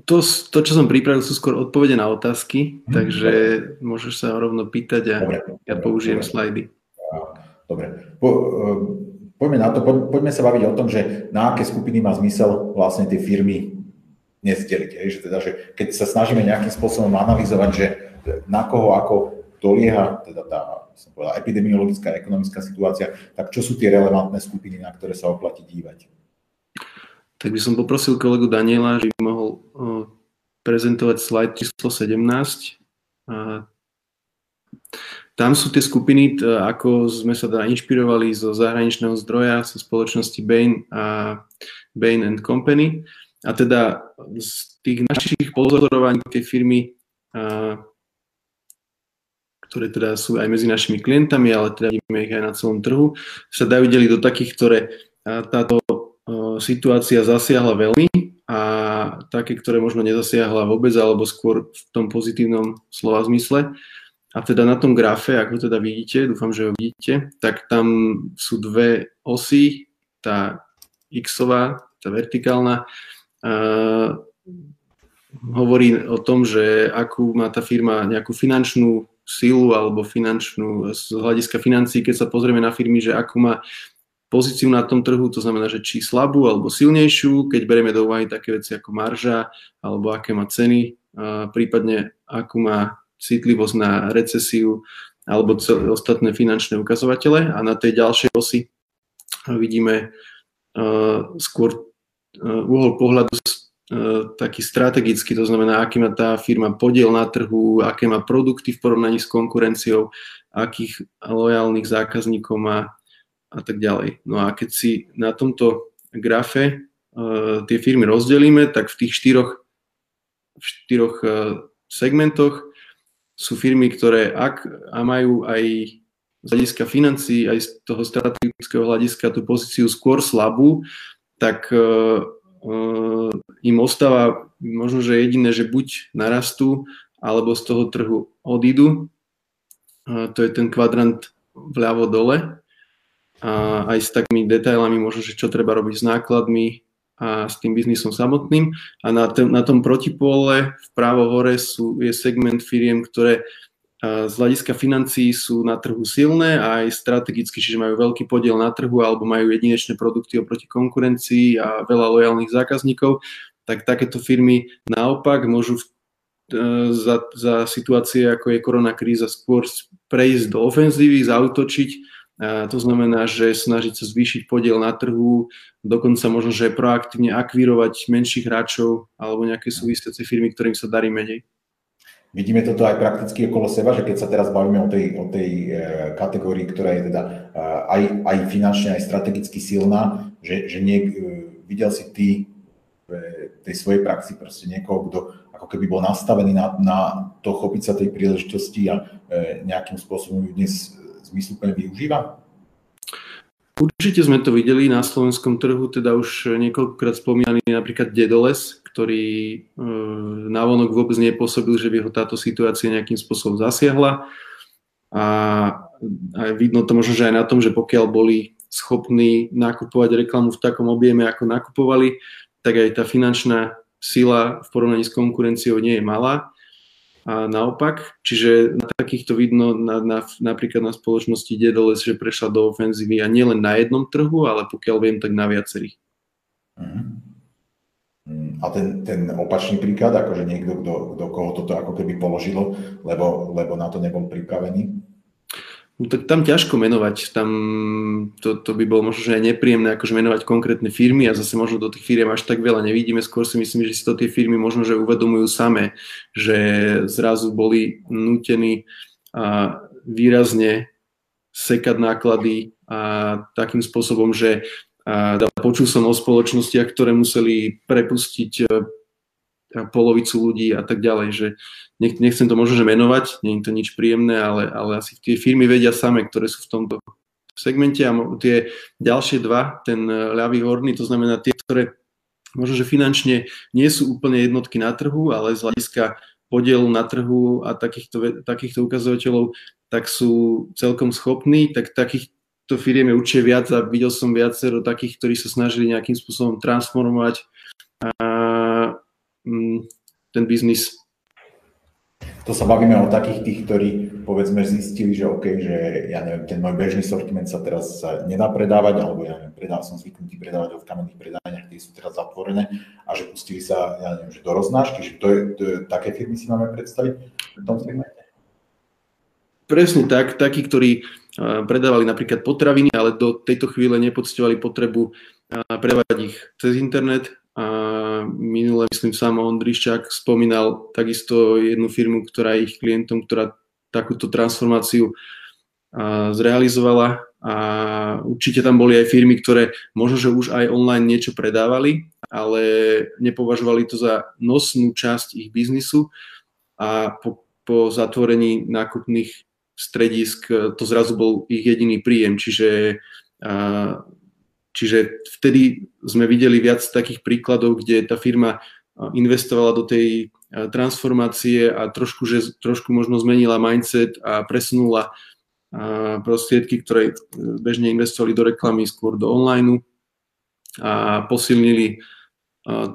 To, to, čo som pripravil, sú skôr odpovede na otázky, hmm, takže dobre. môžeš sa rovno pýtať a dobre, ja použijem dobre. slajdy. Dobre. Po, uh, poďme na to, po, poďme sa baviť o tom, že na aké skupiny má zmysel vlastne tie firmy nezdeliť. Hej? Že teda, že keď sa snažíme nejakým spôsobom analyzovať, že na koho ako dolieha teda tá som povedal, epidemiologická ekonomická situácia, tak čo sú tie relevantné skupiny, na ktoré sa oplatí dívať? tak by som poprosil kolegu Daniela, že by mohol prezentovať slide číslo 17. A tam sú tie skupiny, ako sme sa teda inšpirovali zo zahraničného zdroja, zo spoločnosti Bain a Bain and Company. A teda z tých našich pozorovaní tie firmy, ktoré teda sú aj medzi našimi klientami, ale teda vidíme ich aj na celom trhu, sa dajú deliť do takých, ktoré táto situácia zasiahla veľmi a také, ktoré možno nezasiahla vôbec alebo skôr v tom pozitívnom slova zmysle. A teda na tom grafe, ako teda vidíte, dúfam, že ho vidíte, tak tam sú dve osy, tá x-ová, tá vertikálna, uh, hovorí o tom, že akú má tá firma nejakú finančnú silu alebo finančnú, z hľadiska financií, keď sa pozrieme na firmy, že akú má pozíciu na tom trhu, to znamená, že či slabú alebo silnejšiu, keď berieme do úvahy také veci ako marža alebo aké má ceny, prípadne akú má citlivosť na recesiu alebo celé ostatné finančné ukazovatele. A na tej ďalšej osi vidíme skôr uhol pohľadu taký strategický, to znamená, aký má tá firma podiel na trhu, aké má produkty v porovnaní s konkurenciou, akých lojálnych zákazníkov má a tak ďalej. No a keď si na tomto grafe uh, tie firmy rozdelíme, tak v tých štyroch, v štyroch uh, segmentoch sú firmy, ktoré ak a majú aj z hľadiska financií, aj z toho strategického hľadiska tú pozíciu skôr slabú, tak uh, im ostáva možno, že jediné, že buď narastú, alebo z toho trhu odídu. To je ten kvadrant vľavo dole a aj s takými detailami možno, že čo treba robiť s nákladmi a s tým biznisom samotným. A na, t- na tom protipole vpravo hore sú, je segment firiem, ktoré z hľadiska financií sú na trhu silné aj strategicky, čiže majú veľký podiel na trhu alebo majú jedinečné produkty oproti konkurencii a veľa lojálnych zákazníkov, tak takéto firmy naopak môžu e, za, za situácie, ako je korona kríza, skôr prejsť do ofenzívy, zautočiť a to znamená, že snažiť sa zvýšiť podiel na trhu, dokonca možno, že proaktívne akvírovať menších hráčov alebo nejaké súvisiace firmy, ktorým sa darí menej. Vidíme toto aj prakticky okolo seba, že keď sa teraz bavíme o tej, o tej e, kategórii, ktorá je teda e, aj, aj finančne, aj strategicky silná, že, že nie, e, videl si ty v tej svojej praxi proste niekoho, kto ako keby bol nastavený na, na to chopiť sa tej príležitosti a nejakým spôsobom ju dnes zmysluplne využíva? Určite sme to videli na slovenskom trhu, teda už niekoľkokrát spomínaný napríklad Dedoles, ktorý e, navonok vôbec nepôsobil, že by ho táto situácia nejakým spôsobom zasiahla. A, a vidno to možno, že aj na tom, že pokiaľ boli schopní nakupovať reklamu v takom objeme, ako nakupovali, tak aj tá finančná sila v porovnaní s konkurenciou nie je malá a naopak. Čiže na takýchto vidno na, na, napríklad na spoločnosti Dedoles, že prešla do ofenzívy a nielen na jednom trhu, ale pokiaľ viem, tak na viacerých. Mm, a ten, ten opačný príklad, akože niekto, kto, kto koho toto ako keby položilo, lebo, lebo na to nebol pripravený? No tak tam ťažko menovať, tam to, to by bolo možno že aj nepríjemné akože menovať konkrétne firmy a zase možno do tých firiem až tak veľa nevidíme, skôr si myslím, že si to tie firmy možno že uvedomujú same, že zrazu boli nútení a výrazne sekať náklady a takým spôsobom, že a počul som o spoločnostiach, ktoré museli prepustiť polovicu ľudí a tak ďalej, že nechcem to možno že menovať, nie je to nič príjemné, ale, ale asi tie firmy vedia same, ktoré sú v tomto segmente a tie ďalšie dva, ten e, ľavý horný, to znamená tie, ktoré možno, že finančne nie sú úplne jednotky na trhu, ale z hľadiska podielu na trhu a takýchto, takýchto ukazovateľov, tak sú celkom schopní, tak takýchto firiem je určite viac a videl som viacero takých, ktorí sa snažili nejakým spôsobom transformovať a, Mm, ten biznis. To sa bavíme o takých tých, ktorí povedzme zistili, že OK, že ja neviem, ten môj bežný sortiment sa teraz nedá predávať, alebo ja neviem, predával som zvyknutý predávať v kamenných predajniach, tie sú teraz zatvorené a že pustili sa, ja neviem, že do roznášky, že to je, to je také firmy si máme predstaviť v tom segmente? Presne tak, takí, ktorí predávali napríklad potraviny, ale do tejto chvíle nepoctovali potrebu predávať ich cez internet, a minule, myslím, sám Ondriščák spomínal takisto jednu firmu, ktorá je ich klientom, ktorá takúto transformáciu zrealizovala. A určite tam boli aj firmy, ktoré možno, že už aj online niečo predávali, ale nepovažovali to za nosnú časť ich biznisu. A po, po zatvorení nákupných stredisk to zrazu bol ich jediný príjem, čiže Čiže vtedy sme videli viac takých príkladov, kde tá firma investovala do tej transformácie a trošku, že, trošku možno zmenila mindset a presunula prostriedky, ktoré bežne investovali do reklamy, skôr do online a posilnili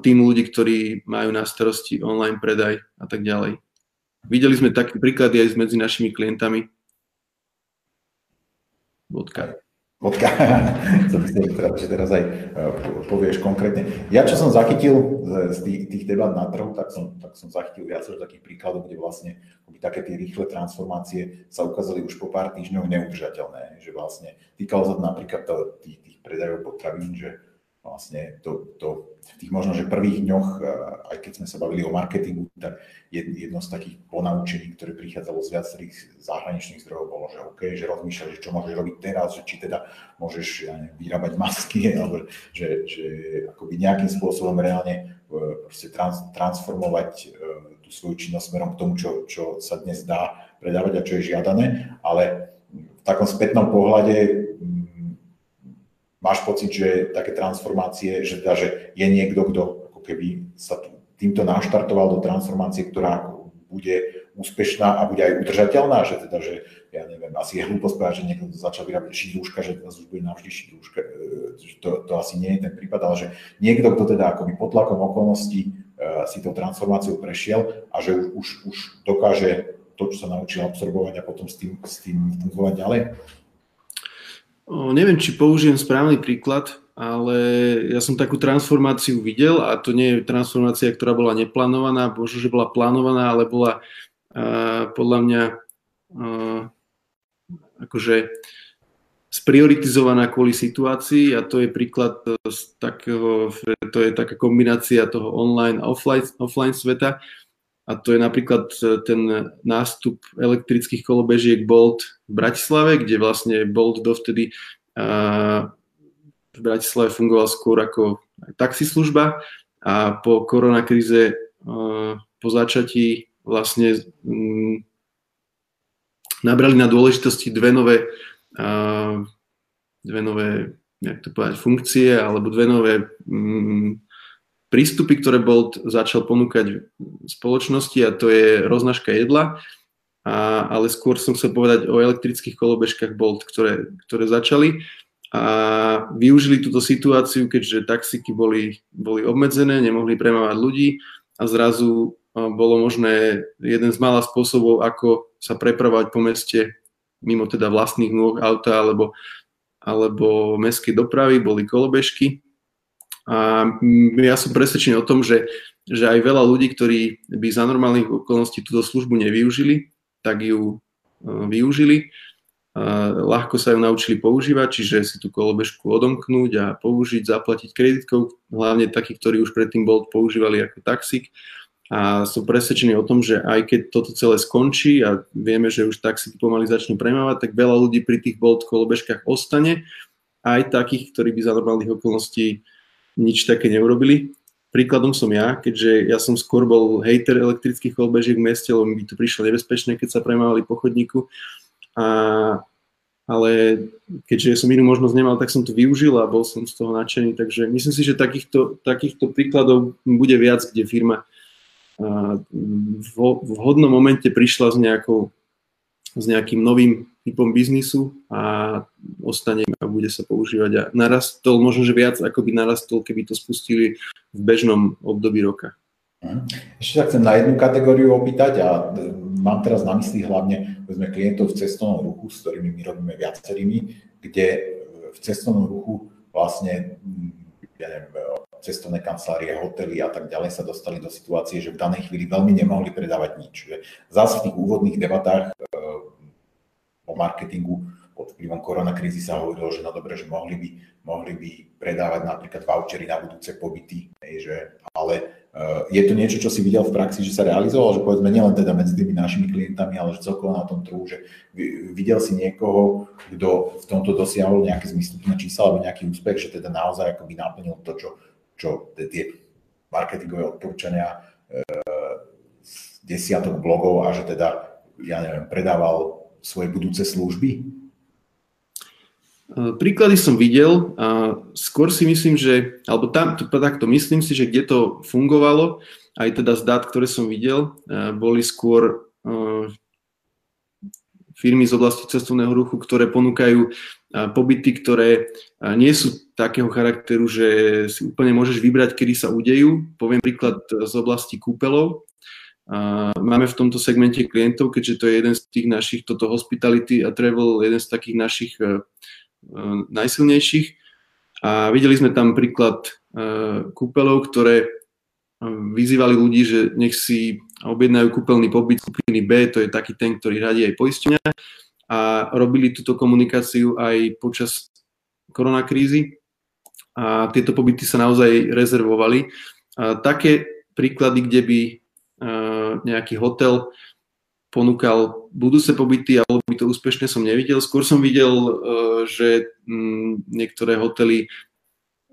tým ľudí, ktorí majú na starosti online predaj a tak ďalej. Videli sme také príklady aj medzi našimi klientami. Bodka. Vodka, som myslel, že, že teraz aj e, povieš konkrétne. Ja, čo som zachytil z tých, tých debat na trhu, tak som, tak som zachytil viacero takých príkladov, kde vlastne také tie rýchle transformácie sa ukázali už po pár týždňoch neudržateľné. Že vlastne týkalo sa napríklad tých, tých predajov potravín, že vlastne to, to v tých možno, že prvých dňoch, aj keď sme sa bavili o marketingu, tak jedno z takých ponaučení, ktoré prichádzalo z viacerých zahraničných zdrojov, bolo, že OK, že rozmýšľaš, že čo môžeš robiť teraz, že či teda môžeš ja neviem, vyrábať masky, alebo že, že akoby nejakým spôsobom reálne e, proste trans, transformovať e, tú svoju činnosť smerom k tomu, čo, čo sa dnes dá predávať a čo je žiadané, ale v takom spätnom pohľade máš pocit, že také transformácie, že, teda, že je niekto, kto ako keby sa týmto naštartoval do transformácie, ktorá bude úspešná a bude aj udržateľná, že teda, že ja neviem, asi je hlúposť povedať, že niekto začal vyrábať šiť rúška, že teraz už bude navždy šiť rúška, e, to, to asi nie je ten prípad, ale že niekto, kto teda akoby pod tlakom okolností uh, si tou transformáciou prešiel a že už, už, už dokáže to, čo sa naučil absorbovať a potom s tým, s tým fungovať ďalej. Neviem, či použijem správny príklad, ale ja som takú transformáciu videl a to nie je transformácia, ktorá bola neplánovaná, možno, že bola plánovaná, ale bola uh, podľa mňa uh, akože sprioritizovaná kvôli situácii a to je príklad z takého, to je taká kombinácia toho online a offline, offline sveta a to je napríklad e, ten nástup elektrických kolobežiek Bolt v Bratislave, kde vlastne Bolt dovtedy v Bratislave fungoval skôr ako taxislužba. A po koronakríze po začatí vlastne mm, nabrali na dôležitosti dve nové, dve nové jak to povedať, funkcie alebo dve nové mm, prístupy, ktoré Bolt začal ponúkať spoločnosti a to je roznaška jedla, a, ale skôr som chcel povedať o elektrických kolobežkách Bolt, ktoré, ktoré začali a využili túto situáciu, keďže taxíky boli, boli obmedzené, nemohli premávať ľudí a zrazu bolo možné jeden z mála spôsobov, ako sa prepravovať po meste mimo teda vlastných nôh auta alebo, alebo mestskej dopravy, boli kolobežky A ja som presvedčený o tom, že, že aj veľa ľudí, ktorí by za normálnych okolností túto službu nevyužili, tak ju využili ľahko sa ju naučili používať, čiže si tú kolobežku odomknúť a použiť, zaplatiť kreditkou, hlavne takí, ktorí už predtým Bolt používali ako taxík. A som presvedčený o tom, že aj keď toto celé skončí a vieme, že už taxíky pomaly začnú premávať, tak veľa ľudí pri tých Bolt kolobežkách ostane, aj takých, ktorí by za normálnych okolností nič také neurobili. Príkladom som ja, keďže ja som skôr bol hejter elektrických kolobežiek v meste, lebo mi to prišlo nebezpečné, keď sa premávali po chodníku a, ale keďže som inú možnosť nemal, tak som to využil a bol som z toho nadšený. Takže myslím si, že takýchto, takýchto príkladov bude viac, kde firma v vhodnom momente prišla s, nejakou, s nejakým novým typom biznisu a ostane a bude sa používať a narastol možno, že viac ako by narastol, keby to spustili v bežnom období roka. Mhm. Ešte sa chcem na jednu kategóriu opýtať a mám teraz na mysli hlavne povedzme, klientov v cestovnom ruchu, s ktorými my robíme viacerými, kde v cestovnom ruchu vlastne ja neviem, cestovné kancelárie, hotely a tak ďalej sa dostali do situácie, že v danej chvíli veľmi nemohli predávať nič. Zase v tých úvodných debatách e, o marketingu pod vplyvom koronakrízy sa hovorilo, že no dobre, že mohli by, mohli by predávať napríklad vouchery na budúce pobyty, že, ale Eh, je to niečo, čo si videl v praxi, že sa realizovalo, že povedzme nielen teda medzi tými našimi klientami, ale že celkovo na tom trhu, že videl si niekoho, kto v tomto dosiahol nejaké zmysluplné čísla alebo nejaký úspech, že teda naozaj akoby naplnil to, čo, čo tie marketingové odporúčania e, desiatok blogov a že teda, ja neviem, predával svoje budúce služby? E, príklady som videl a skôr si myslím, že, alebo tam, takto myslím si, že kde to fungovalo, aj teda z dát, ktoré som videl, e, boli skôr e, firmy z oblasti cestovného ruchu, ktoré ponúkajú pobyty, ktoré nie sú takého charakteru, že si úplne môžeš vybrať, kedy sa udejú. Poviem príklad z oblasti kúpelov. Máme v tomto segmente klientov, keďže to je jeden z tých našich, toto hospitality a travel, jeden z takých našich najsilnejších. A videli sme tam príklad kúpeľov, ktoré vyzývali ľudí, že nech si objednajú kúpeľný pobyt skupiny B, to je taký ten, ktorý radí aj poistenia a robili túto komunikáciu aj počas koronakrízy a tieto pobyty sa naozaj rezervovali. A také príklady, kde by nejaký hotel ponúkal budúce pobyty, alebo by to úspešne som nevidel. Skôr som videl, e, že niektoré hotely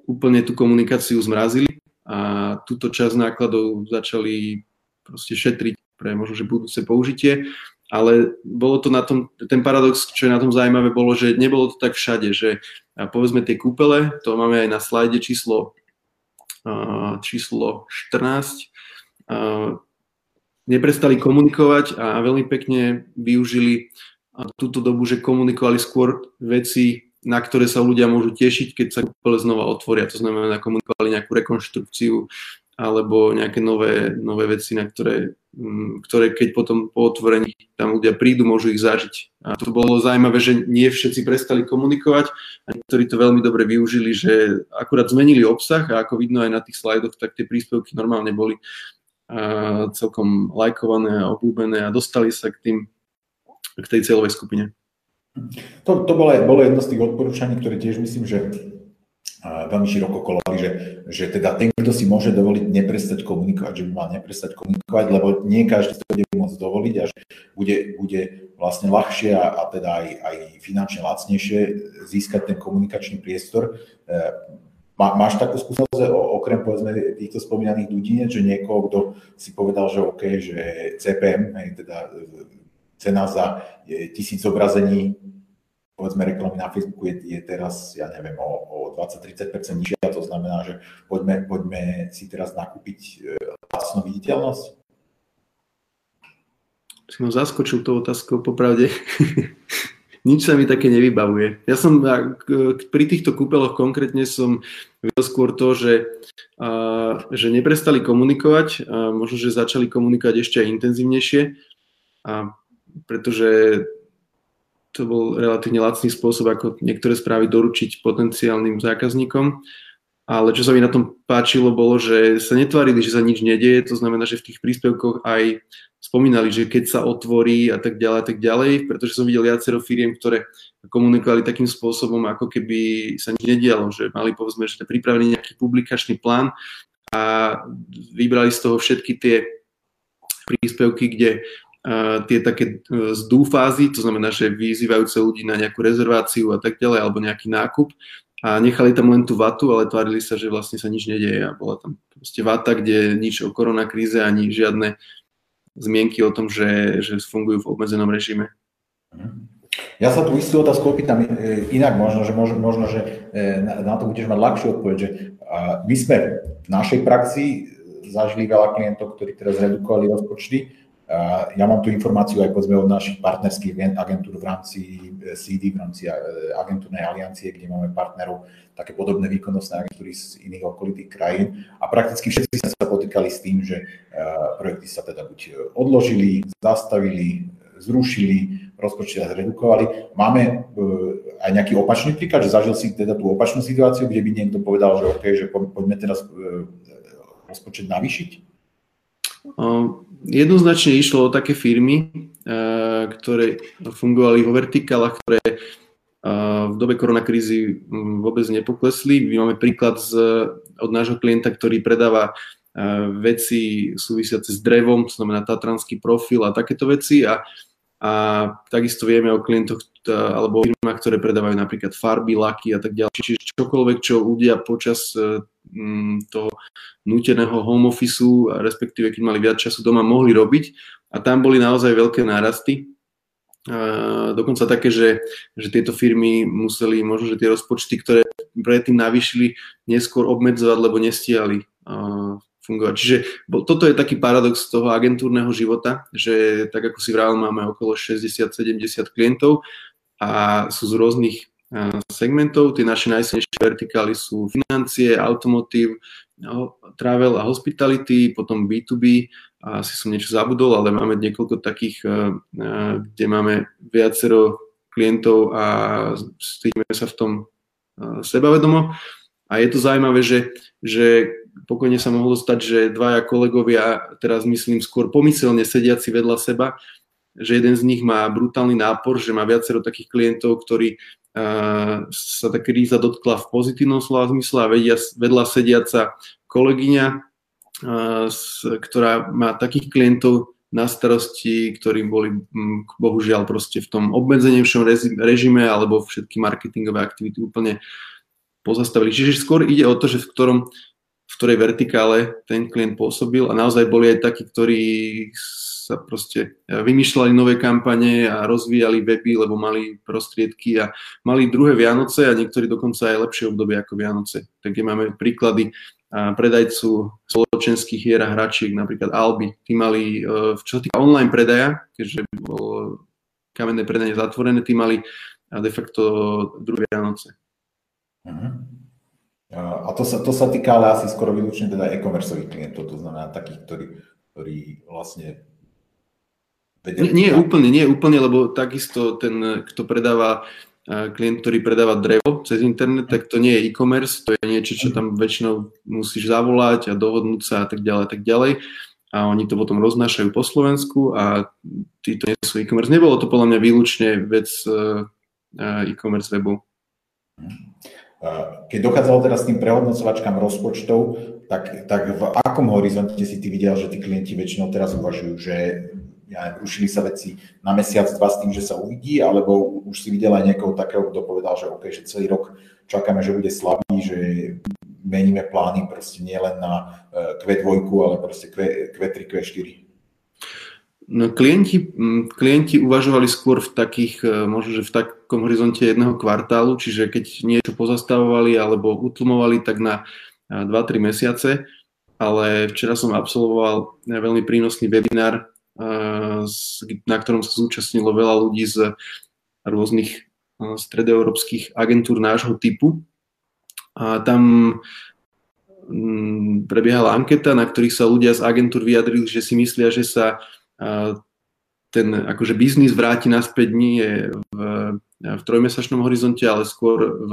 úplne tú komunikáciu zmrazili a túto časť nákladov začali proste šetriť pre možno, že budúce použitie. Ale bolo to na tom, ten paradox, čo je na tom zaujímavé, bolo, že nebolo to tak všade, že povedzme tie kúpele, to máme aj na slajde číslo, číslo 14, neprestali komunikovať a veľmi pekne využili túto dobu, že komunikovali skôr veci, na ktoré sa ľudia môžu tešiť, keď sa kúpele znova otvoria. To znamená, komunikovali nejakú rekonštrukciu alebo nejaké nové, nové veci, na ktoré, mm, ktoré keď potom po otvorení tam ľudia prídu, môžu ich zažiť. A to bolo zaujímavé, že nie všetci prestali komunikovať a niektorí to veľmi dobre využili, že akurát zmenili obsah a ako vidno aj na tých slajdoch, tak tie príspevky normálne boli celkom lajkované a obľúbené a dostali sa k, tým, k tej cieľovej skupine. To, to bolo, bolo jedno z tých odporúčaní, ktoré tiež myslím, že veľmi široko kolovali, že, že teda ten, kto si môže dovoliť neprestať komunikovať, že by mal neprestať komunikovať, lebo nie každý to bude môcť dovoliť a bude, bude vlastne ľahšie a, a teda aj, aj finančne lacnejšie získať ten komunikačný priestor. E, má, máš takú skúsenosť, okrem povedzme týchto spomínaných ľudí, že niekoho, kto si povedal, že OK, že CPM, teda cena za tisíc zobrazení, povedzme reklamy na Facebooku je, je teraz, ja neviem, o, o 20-30% nižšia, to znamená, že poďme, poďme si teraz nakúpiť vlastnú viditeľnosť? Si ma zaskočil tou otázkou, popravde. nič sa mi také nevybavuje. Ja som pri týchto kúpeloch konkrétne som videl skôr to, že, že neprestali komunikovať, možno, že začali komunikovať ešte aj intenzívnejšie, a, pretože to bol relatívne lacný spôsob, ako niektoré správy doručiť potenciálnym zákazníkom. ale čo sa mi na tom páčilo, bolo, že sa netvárili, že sa nič nedieje, to znamená, že v tých príspevkoch aj spomínali, že keď sa otvorí a tak ďalej a tak ďalej, pretože som videl viacero firiem, ktoré komunikovali takým spôsobom, ako keby sa nič nedialo, že mali povedzme, že pripravený nejaký publikačný plán a vybrali z toho všetky tie príspevky, kde tie také uh, zdú fázy, to znamená, že vyzývajúce ľudí na nejakú rezerváciu a tak ďalej, alebo nejaký nákup a nechali tam len tú vatu, ale tvárili sa, že vlastne sa nič nedieje a bola tam proste vata, kde nič o koronakríze ani žiadne zmienky o tom, že, že fungujú v obmedzenom režime. Ja sa tu istú otázku opýtam e, inak, možno, že, možno, možno, že e, na to budeš mať ľahšiu odpoveď, že my sme v našej praxi zažili veľa klientov, ktorí teraz redukovali rozpočty. Ja mám tu informáciu aj povedzme od našich partnerských agentúr v rámci e, CD, v rámci agentúrnej aliancie, kde máme partnerov také podobné výkonnostné agentúry z iných okolitých krajín a prakticky všetci sa potýkali s tým, že projekty sa teda buď odložili, zastavili, zrušili, rozpočty sa zredukovali. Máme aj nejaký opačný príklad, že zažil si teda tú opačnú situáciu, kde by niekto povedal, že OK, že poďme teraz rozpočet navýšiť? Jednoznačne išlo o také firmy, e, ktoré fungovali vo vertikálach, ktoré v dobe koronakrízy vôbec nepoklesli. My máme príklad z, od nášho klienta, ktorý predáva veci súvisiace s drevom, to znamená tatranský profil a takéto veci a a takisto vieme o klientoch alebo firmách, ktoré predávajú napríklad farby, laky a tak ďalej. Čiže čokoľvek, čo ľudia počas e, toho núteného home office, respektíve keď mali viac času doma, mohli robiť. A tam boli naozaj veľké nárasty. Dokonca také, že, že tieto firmy museli možno, že tie rozpočty, ktoré predtým navýšili, neskôr obmedzovať, lebo nestiali fungovať. Čiže toto je taký paradox toho agentúrneho života, že tak ako si vravel, máme okolo 60-70 klientov a sú z rôznych segmentov. Tie naše najsilnejšie vertikály sú financie, automotív, travel a hospitality, potom B2B a asi som niečo zabudol, ale máme niekoľko takých, kde máme viacero klientov a stýdime sa v tom sebavedomo. A je to zaujímavé, že, že pokojne sa mohlo stať, že dvaja kolegovia, teraz myslím skôr pomyselne sediaci vedľa seba, že jeden z nich má brutálny nápor, že má viacero takých klientov, ktorí uh, sa tá kríza dotkla v pozitívnom slova zmysle a vedia, vedľa sediaca kolegyňa, uh, ktorá má takých klientov na starosti, ktorí boli bohužiaľ proste v tom obmedzenejšom režime alebo všetky marketingové aktivity úplne pozastavili. Čiže skôr ide o to, že v ktorom ktorej vertikále ten klient pôsobil a naozaj boli aj takí, ktorí sa proste vymýšľali nové kampane a rozvíjali weby, lebo mali prostriedky a mali druhé Vianoce a niektorí dokonca aj lepšie obdobie ako Vianoce. Takže máme príklady predajcu spoločenských hier a hračiek, napríklad Albi. Tí mali, e, čo sa týka online predaja, keďže bolo kamenné predanie zatvorené, tí mali de facto druhé Vianoce. Uh-huh. A to sa, to sa týka ale asi skoro výlučne teda e-commerceových klientov, to znamená takých, ktorí, ktorí vlastne vedia... Nie, nie úplne, nie úplne, lebo takisto ten, kto predáva, klient, ktorý predáva drevo cez internet, tak to nie je e-commerce, to je niečo, čo tam väčšinou musíš zavolať a dohodnúť sa a tak ďalej a tak ďalej. A oni to potom roznášajú po Slovensku a títo nie sú e-commerce. Nebolo to podľa mňa výlučne vec e, e-commerce webov. Keď dochádzalo teraz s tým prehodnocovačkám rozpočtov, tak, tak v akom horizonte si ty videl, že tí klienti väčšinou teraz uvažujú, že ja rušili sa veci na mesiac, dva s tým, že sa uvidí, alebo už si videl aj niekoho takého, kto povedal, že OK, že celý rok čakáme, že bude slabý, že meníme plány proste nie len na Q2, ale proste Q3, Q4. No, klienti, klienti uvažovali skôr v takých, e, možno, že v takom horizonte jedného kvartálu, čiže keď niečo pozastavovali alebo utlmovali, tak na 2-3 mesiace. Ale včera som absolvoval veľmi prínosný webinár, e, na ktorom sa zúčastnilo veľa ľudí z rôznych e, stredoeurópskych agentúr nášho typu. A tam prebiehala anketa, na ktorých sa ľudia z agentúr vyjadrili, že si myslia, že sa ten akože biznis vráti naspäť nie v, v trojmesačnom horizonte, ale skôr v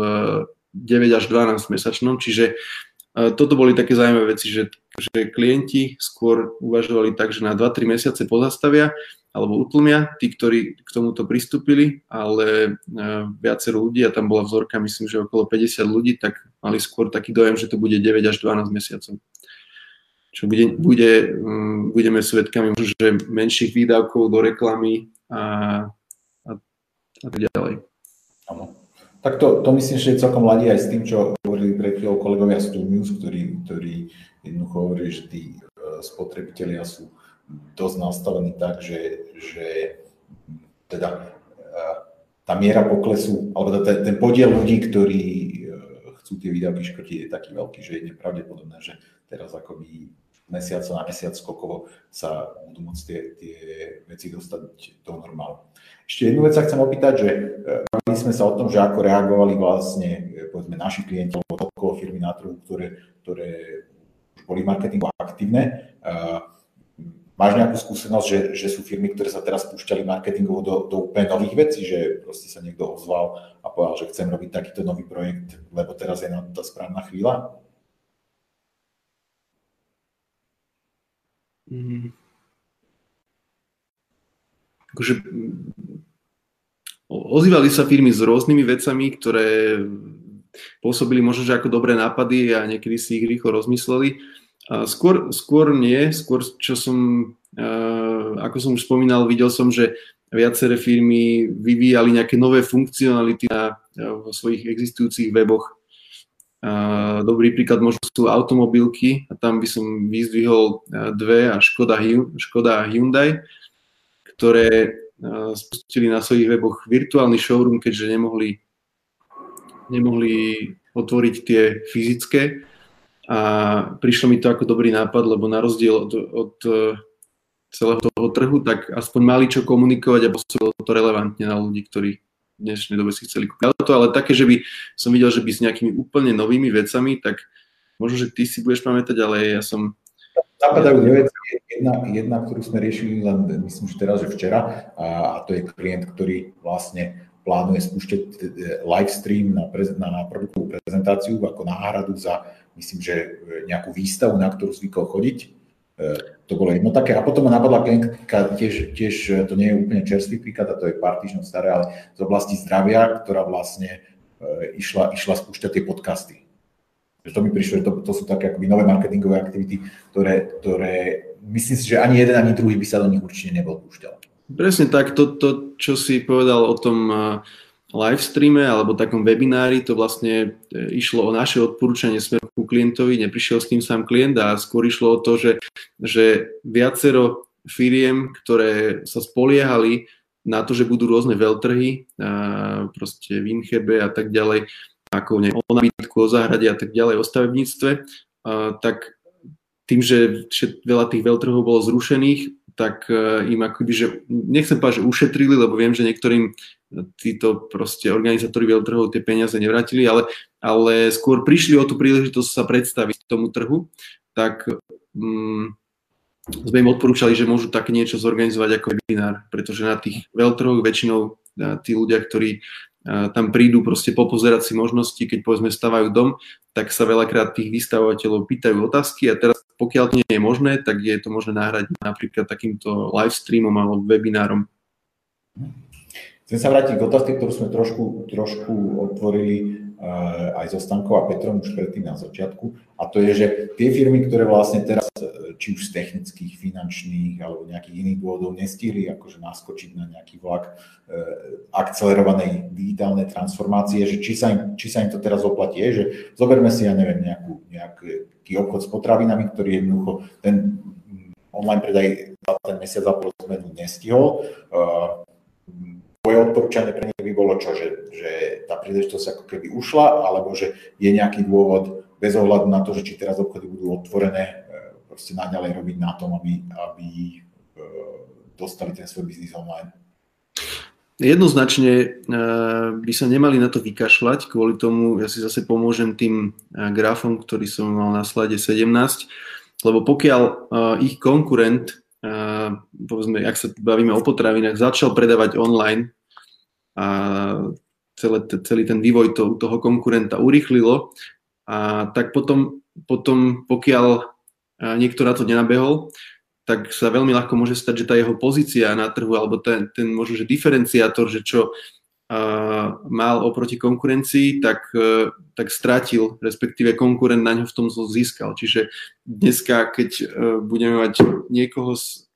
9 až 12 mesačnom, čiže toto boli také zaujímavé veci, že, že klienti skôr uvažovali tak, že na 2-3 mesiace pozastavia alebo utlmia, tí, ktorí k tomuto pristúpili, ale viacero ľudí, a tam bola vzorka, myslím, že okolo 50 ľudí, tak mali skôr taký dojem, že to bude 9 až 12 mesiacov. Čo bude, bude, mm, budeme svedkami že menších výdavkov do reklamy a, a, a tak ďalej. Áno. Tak to, to myslím, že celkom ladí aj s tým, čo hovorili pred chvíľou kolegovia z News, ktorí, ktorí jednoducho hovorili, že tí e, spotrebitelia sú dosť nastavení tak, že, že teda e, tá miera poklesu, alebo ten, ten podiel ľudí, ktorí e, chcú tie výdavky škrtiť, je taký veľký, že je nepravdepodobné, že teraz akoby mesiac na mesiac skokovo sa budú môcť tie, tie veci dostať do normálu. Ešte jednu vec sa chcem opýtať, že e, bavili sme sa o tom, že ako reagovali vlastne e, povedzme naši klienti alebo topkové firmy na trhu, ktoré, ktoré boli marketingovo aktívne. Máš nejakú skúsenosť, že, že sú firmy, ktoré sa teraz púšťali marketingovo do, do úplne nových vecí, že proste sa niekto ozval a povedal, že chcem robiť takýto nový projekt, lebo teraz je na to tá správna chvíľa? Mm akože ozývali sa firmy s rôznymi vecami, ktoré pôsobili možno, že ako dobré nápady a niekedy si ich rýchlo rozmysleli. Skôr, skôr nie, skôr čo som, ako som už spomínal, videl som, že viaceré firmy vyvíjali nejaké nové funkcionality na, vo svojich existujúcich weboch. Dobrý príklad možno sú automobilky a tam by som vyzdvihol dve a Škoda, Škoda Hyundai ktoré eh, spustili na svojich weboch virtuálny showroom, keďže nemohli, nemohli otvoriť tie fyzické. A prišlo mi to ako dobrý nápad, lebo na rozdiel od, od eh, celého toho trhu, tak aspoň mali čo komunikovať a pôsobilo to relevantne na ľudí, ktorí dnešnej dobe si chceli kúpiť auto, ale také, že by som videl, že by s nejakými úplne novými vecami, tak možno, že ty si budeš pamätať, ale ja som Napadajú dve veci. Jedna, jedna, ktorú sme riešili len, myslím, že teraz, že včera, a, to je klient, ktorý vlastne plánuje spúšťať e, live stream na, prez, na produktovú prezentáciu ako náhradu za, myslím, že nejakú výstavu, na ktorú zvykol chodiť. E, to bolo jedno také. A potom ma napadla klientka, tiež, tiež to nie je úplne čerstvý príklad, a to je pár týždňov staré, ale z oblasti zdravia, ktorá vlastne e, išla, išla spúšťať tie podcasty to mi prišlo, že to, to sú také akoby nové marketingové aktivity, ktoré, ktoré myslím si, že ani jeden, ani druhý by sa do nich určite nebol púšťal. Presne tak, to, to čo si povedal o tom live streame alebo takom webinári, to vlastne e, išlo o naše odporúčanie smerom ku klientovi, neprišiel s tým sám klient a skôr išlo o to, že, že viacero firiem, ktoré sa spoliehali na to, že budú rôzne veľtrhy, a proste v Inchebe a tak ďalej, ako ne, o nábytku, o záhrade a tak ďalej, o stavebníctve, a, tak tým, že veľa tých veľtrhov bolo zrušených, tak e, im akoby, že nechcem povedať, že ušetrili, lebo viem, že niektorým títo proste organizátori veľtrhov tie peniaze nevrátili, ale, ale skôr prišli o tú príležitosť sa predstaviť tomu trhu, tak mm, sme im odporúčali, že môžu také niečo zorganizovať ako webinár, pretože na tých veľtrhoch väčšinou tí ľudia, ktorí tam prídu proste popozerať si možnosti, keď povedzme stavajú dom, tak sa veľakrát tých vystavovateľov pýtajú otázky a teraz pokiaľ to nie je možné, tak je to možné nahrať napríklad takýmto live streamom alebo webinárom. Chcem sa vrátiť k otázke, ktorú sme trošku, trošku otvorili Eh, aj so Stankou a Petrom už predtým na začiatku. A to je, že tie firmy, ktoré vlastne teraz, eh, či už z technických, finančných alebo nejakých iných dôvodov nestihli akože naskočiť na nejaký vlak eh, akcelerovanej digitálnej transformácie, že či sa im, či sa im to teraz oplatí, je, že zoberme si, ja neviem, nejakú, nejaký obchod s potravinami, ktorý jednoducho ten online predaj za ten mesiac a pol zmenu nestihol moje odporúčanie pre nich by bolo čo, že, že tá príležitosť ako keby ušla, alebo že je nejaký dôvod bez ohľadu na to, že či teraz obchody budú otvorené, e, proste naďalej robiť na tom, aby, aby e, dostali ten svoj biznis online. Jednoznačne e, by sa nemali na to vykašľať, kvôli tomu ja si zase pomôžem tým grafom, ktorý som mal na slade 17, lebo pokiaľ ich konkurent povedzme, ak sa bavíme o potravinách, začal predávať online a celé, celý ten vývoj to, toho konkurenta urychlilo. A tak potom, potom pokiaľ niekto na to nenabehol, tak sa veľmi ľahko môže stať, že tá jeho pozícia na trhu alebo ten, ten možno, že diferenciátor, že čo mal oproti konkurencii, tak, e, tak stratil, respektíve konkurent na ňo v tom získal. Čiže dneska, keď e, budeme mať niekoho z, e,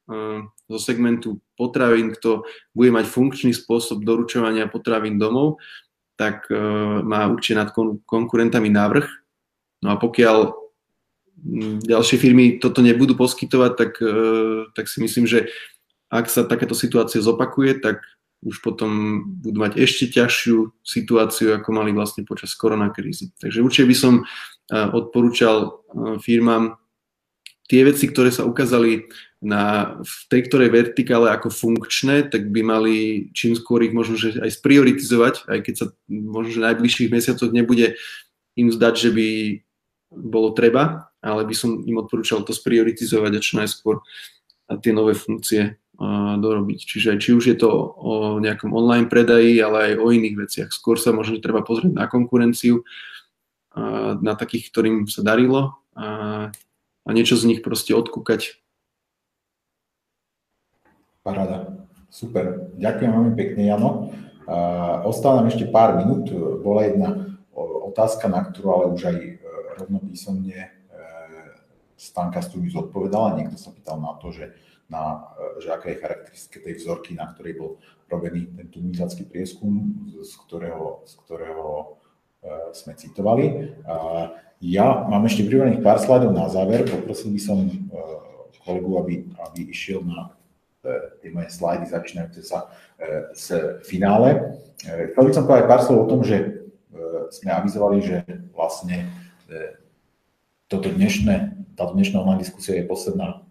zo segmentu potravín, kto bude mať funkčný spôsob doručovania potravín domov, tak má určite nad konkurentami návrh. No a pokiaľ ďalšie firmy toto nebudú poskytovať, tak, tak si myslím, že ak sa takáto situácia zopakuje, tak už potom budú mať ešte ťažšiu situáciu, ako mali vlastne počas koronakrízy. Takže určite by som eh, odporúčal firmám tie veci, ktoré sa ukázali na, v tej ktorej vertikále ako funkčné, tak by mali čím skôr ich možno že aj sprioritizovať, aj keď sa možno že najbližších mesiacoch nebude im zdať, že by bolo treba, ale by som im odporúčal to sprioritizovať a čo najskôr a tie nové funkcie dorobiť. Čiže či už je to o nejakom online predaji, ale aj o iných veciach. Skôr sa možno treba pozrieť na konkurenciu, na takých, ktorým sa darilo a, a niečo z nich proste odkúkať. Paráda. Super. Ďakujem veľmi pekne, Jano. Ostáva nám ešte pár minút. Bola jedna otázka, na ktorú ale už aj e, rovno písomne e, Stanka Studius zodpovedala. Niekto sa pýtal na to, že na, e, že aké je charakteristické tej vzorky, na ktorej bol robený ten tumizacký prieskum, z ktorého, z ktorého sme citovali. Ja mám ešte pripravených pár slajdov na záver. Poprosil by som uh, kolegu, aby, aby išiel na tie moje slajdy začínajúce sa z finále. Chcel by som povedať pár slov o tom, že sme avizovali, že vlastne toto dnešné, táto dnešná online diskusia je posledná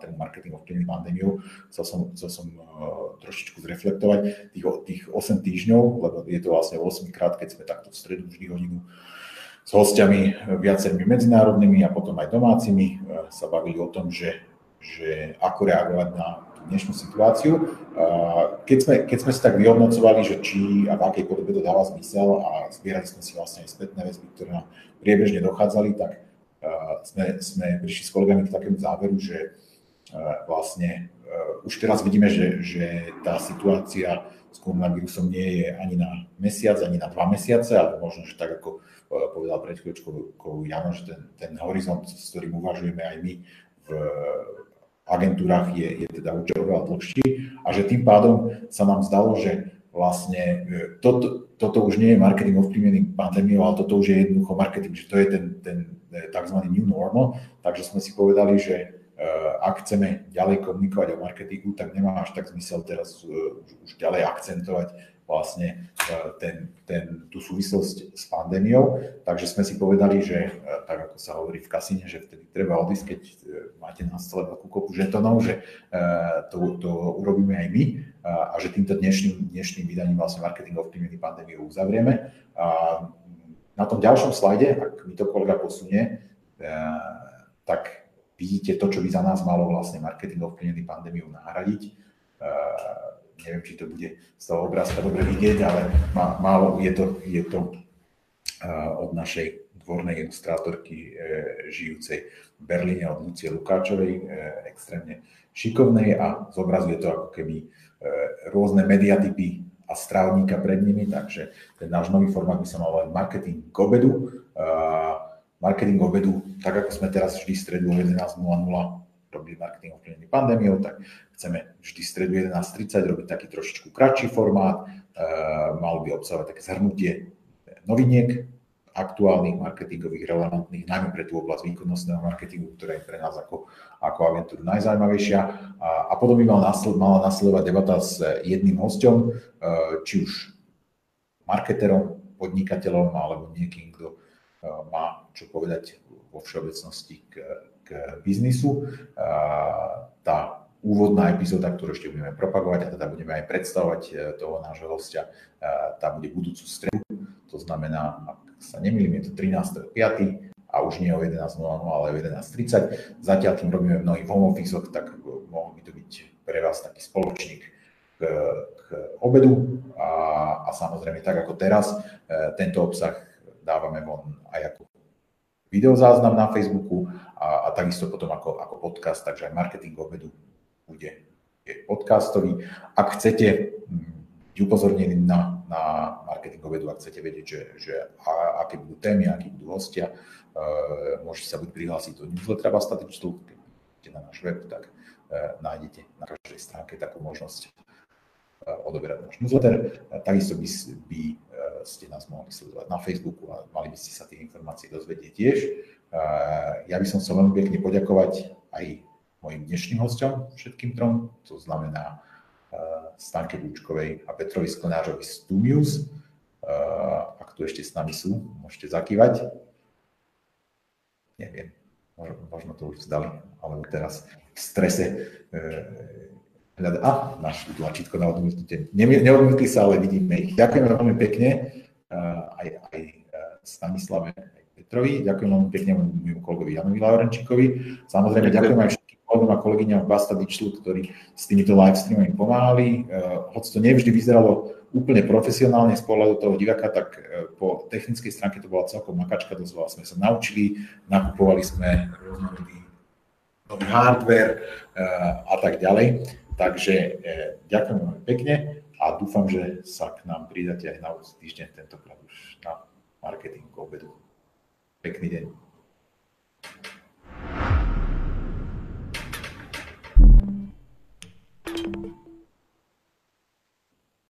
ten marketing ovplyvnený pandémiou. Chcel som, chcel som uh, trošičku zreflektovať tých, tých 8 týždňov, lebo je to vlastne 8 krát, keď sme takto v stredu vždy hodinu s hostiami viacerými medzinárodnými a potom aj domácimi uh, sa bavili o tom, že, že ako reagovať na dnešnú situáciu. Uh, keď sme, keď sme si tak vyhodnocovali, že či a v akej podobe to dáva zmysel a zbierali sme si vlastne aj spätné väzby, ktoré nám priebežne dochádzali, tak sme, sme prišli s kolegami k takému záveru, že vlastne už teraz vidíme, že, že tá situácia s koronavírusom nie je ani na mesiac, ani na dva mesiace, ale možno, že tak ako povedal pred chvíľočkou Jano, že ten, ten horizont, s ktorým uvažujeme aj my v agentúrach, je, je teda určite oveľa dlhší a že tým pádom sa nám zdalo, že vlastne toto, toto už nie je marketing ovplyvnený pandémiou, ale toto už je jednoducho marketing, že to je ten, ten tzv. new normal, takže sme si povedali, že ak chceme ďalej komunikovať o marketingu, tak nemá až tak zmysel teraz eh, už ďalej akcentovať vlastne eh, ten, ten, tú súvislosť s pandémiou. Takže sme si povedali, že tak ako sa hovorí v kasíne, že vtedy treba odísť, keď máte na stole veľkú kopu žetonov, že to, to urobíme aj my a že týmto dnešným, dnešným vydaním vlastne marketing ovplyvnený pandémiou uzavrieme. A na tom ďalšom slajde, ak mi to kolega posunie, eh, tak vidíte to, čo by za nás malo vlastne marketing ovplyvnený pandémiu nahradiť. Eh, neviem, či to bude z toho obrázka dobre vidieť, ale málo je to, je to eh, od našej dvornej ilustrátorky žijúcej v Berlíne od Lucie Lukáčovej, extrémne šikovnej a zobrazuje to ako keby rôzne mediatypy a strávníka pred nimi, takže ten náš nový formát by sa mal volať marketing k obedu. Marketing obedu, tak ako sme teraz vždy v stredu o 11.00 robili marketing ovplyvnený pandémiou, tak chceme vždy v stredu 11.30 robiť taký trošičku kratší formát, mal by obsahovať také zhrnutie noviniek, aktuálnych marketingových, relevantných, najmä pre tú oblasť výkonnostného marketingu, ktorá je pre nás ako, ako agentúru najzaujímavejšia. A, a potom by mal nasled, mala nasledovať debata s jedným hosťom, e, či už marketerom, podnikateľom alebo niekým, kto e, má čo povedať vo všeobecnosti k, k biznisu. Tá úvodná epizóda, ktorú ešte budeme propagovať a teda budeme aj predstavovať e, toho nášho hostia, tá bude budúcu stredu, to znamená, sa nemýlim, je to 13.5. a už nie o 11.00, ale o 11.30. Zatiaľ, kým robíme mnohých home office tak mohol by to byť pre vás taký spoločník k, k obedu a a samozrejme tak ako teraz, tento obsah dávame von aj ako videozáznam na Facebooku a, a takisto potom ako, ako podcast, takže aj marketing obedu bude podcastový. Ak chcete byť upozornení na, na marketing obedu, ak chcete vedieť, že, že a, aké budú témy, akí budú hostia, uh, môžete sa buď prihlásiť do newslettera Basta Digital, keď idete na náš web, tak uh, nájdete na každej stránke takú možnosť uh, odoberať náš newsletter. Takisto by, by ste nás mohli sledovať na Facebooku a mali by ste sa tie informácie dozvedieť tiež. Ja by som chcel veľmi pekne poďakovať aj mojim dnešným hostom, všetkým trom, to znamená Stanke Búčkovej a Petrovi Sklenářovi z Tumius. Ak tu ešte s nami sú, môžete zakývať. Neviem, možno, to už vzdali, alebo teraz v strese e, hľada, a našli tlačítko na odmietnutie. Neodmietli sa, ale vidíme ich. Ďakujeme veľmi pekne aj, aj Stanislave, aj Petrovi. Ďakujem veľmi pekne môjmu kolegovi Janovi Laurenčíkovi. Samozrejme, ďakujem aj všetkým kolegom a kolegyňam v Basta Digital, ktorí s týmito live streamami pomáhali. Hoď to nevždy vyzeralo úplne profesionálne z pohľadu toho diváka, tak po technickej stránke to bola celkom makačka, dosť sme sa naučili, nakupovali sme rôznorodý nový hardware a tak ďalej. Takže e, ďakujem veľmi pekne a dúfam, že sa k nám pridáte aj na budúci týždeň, tentokrát už na marketing obedu. Pekný deň.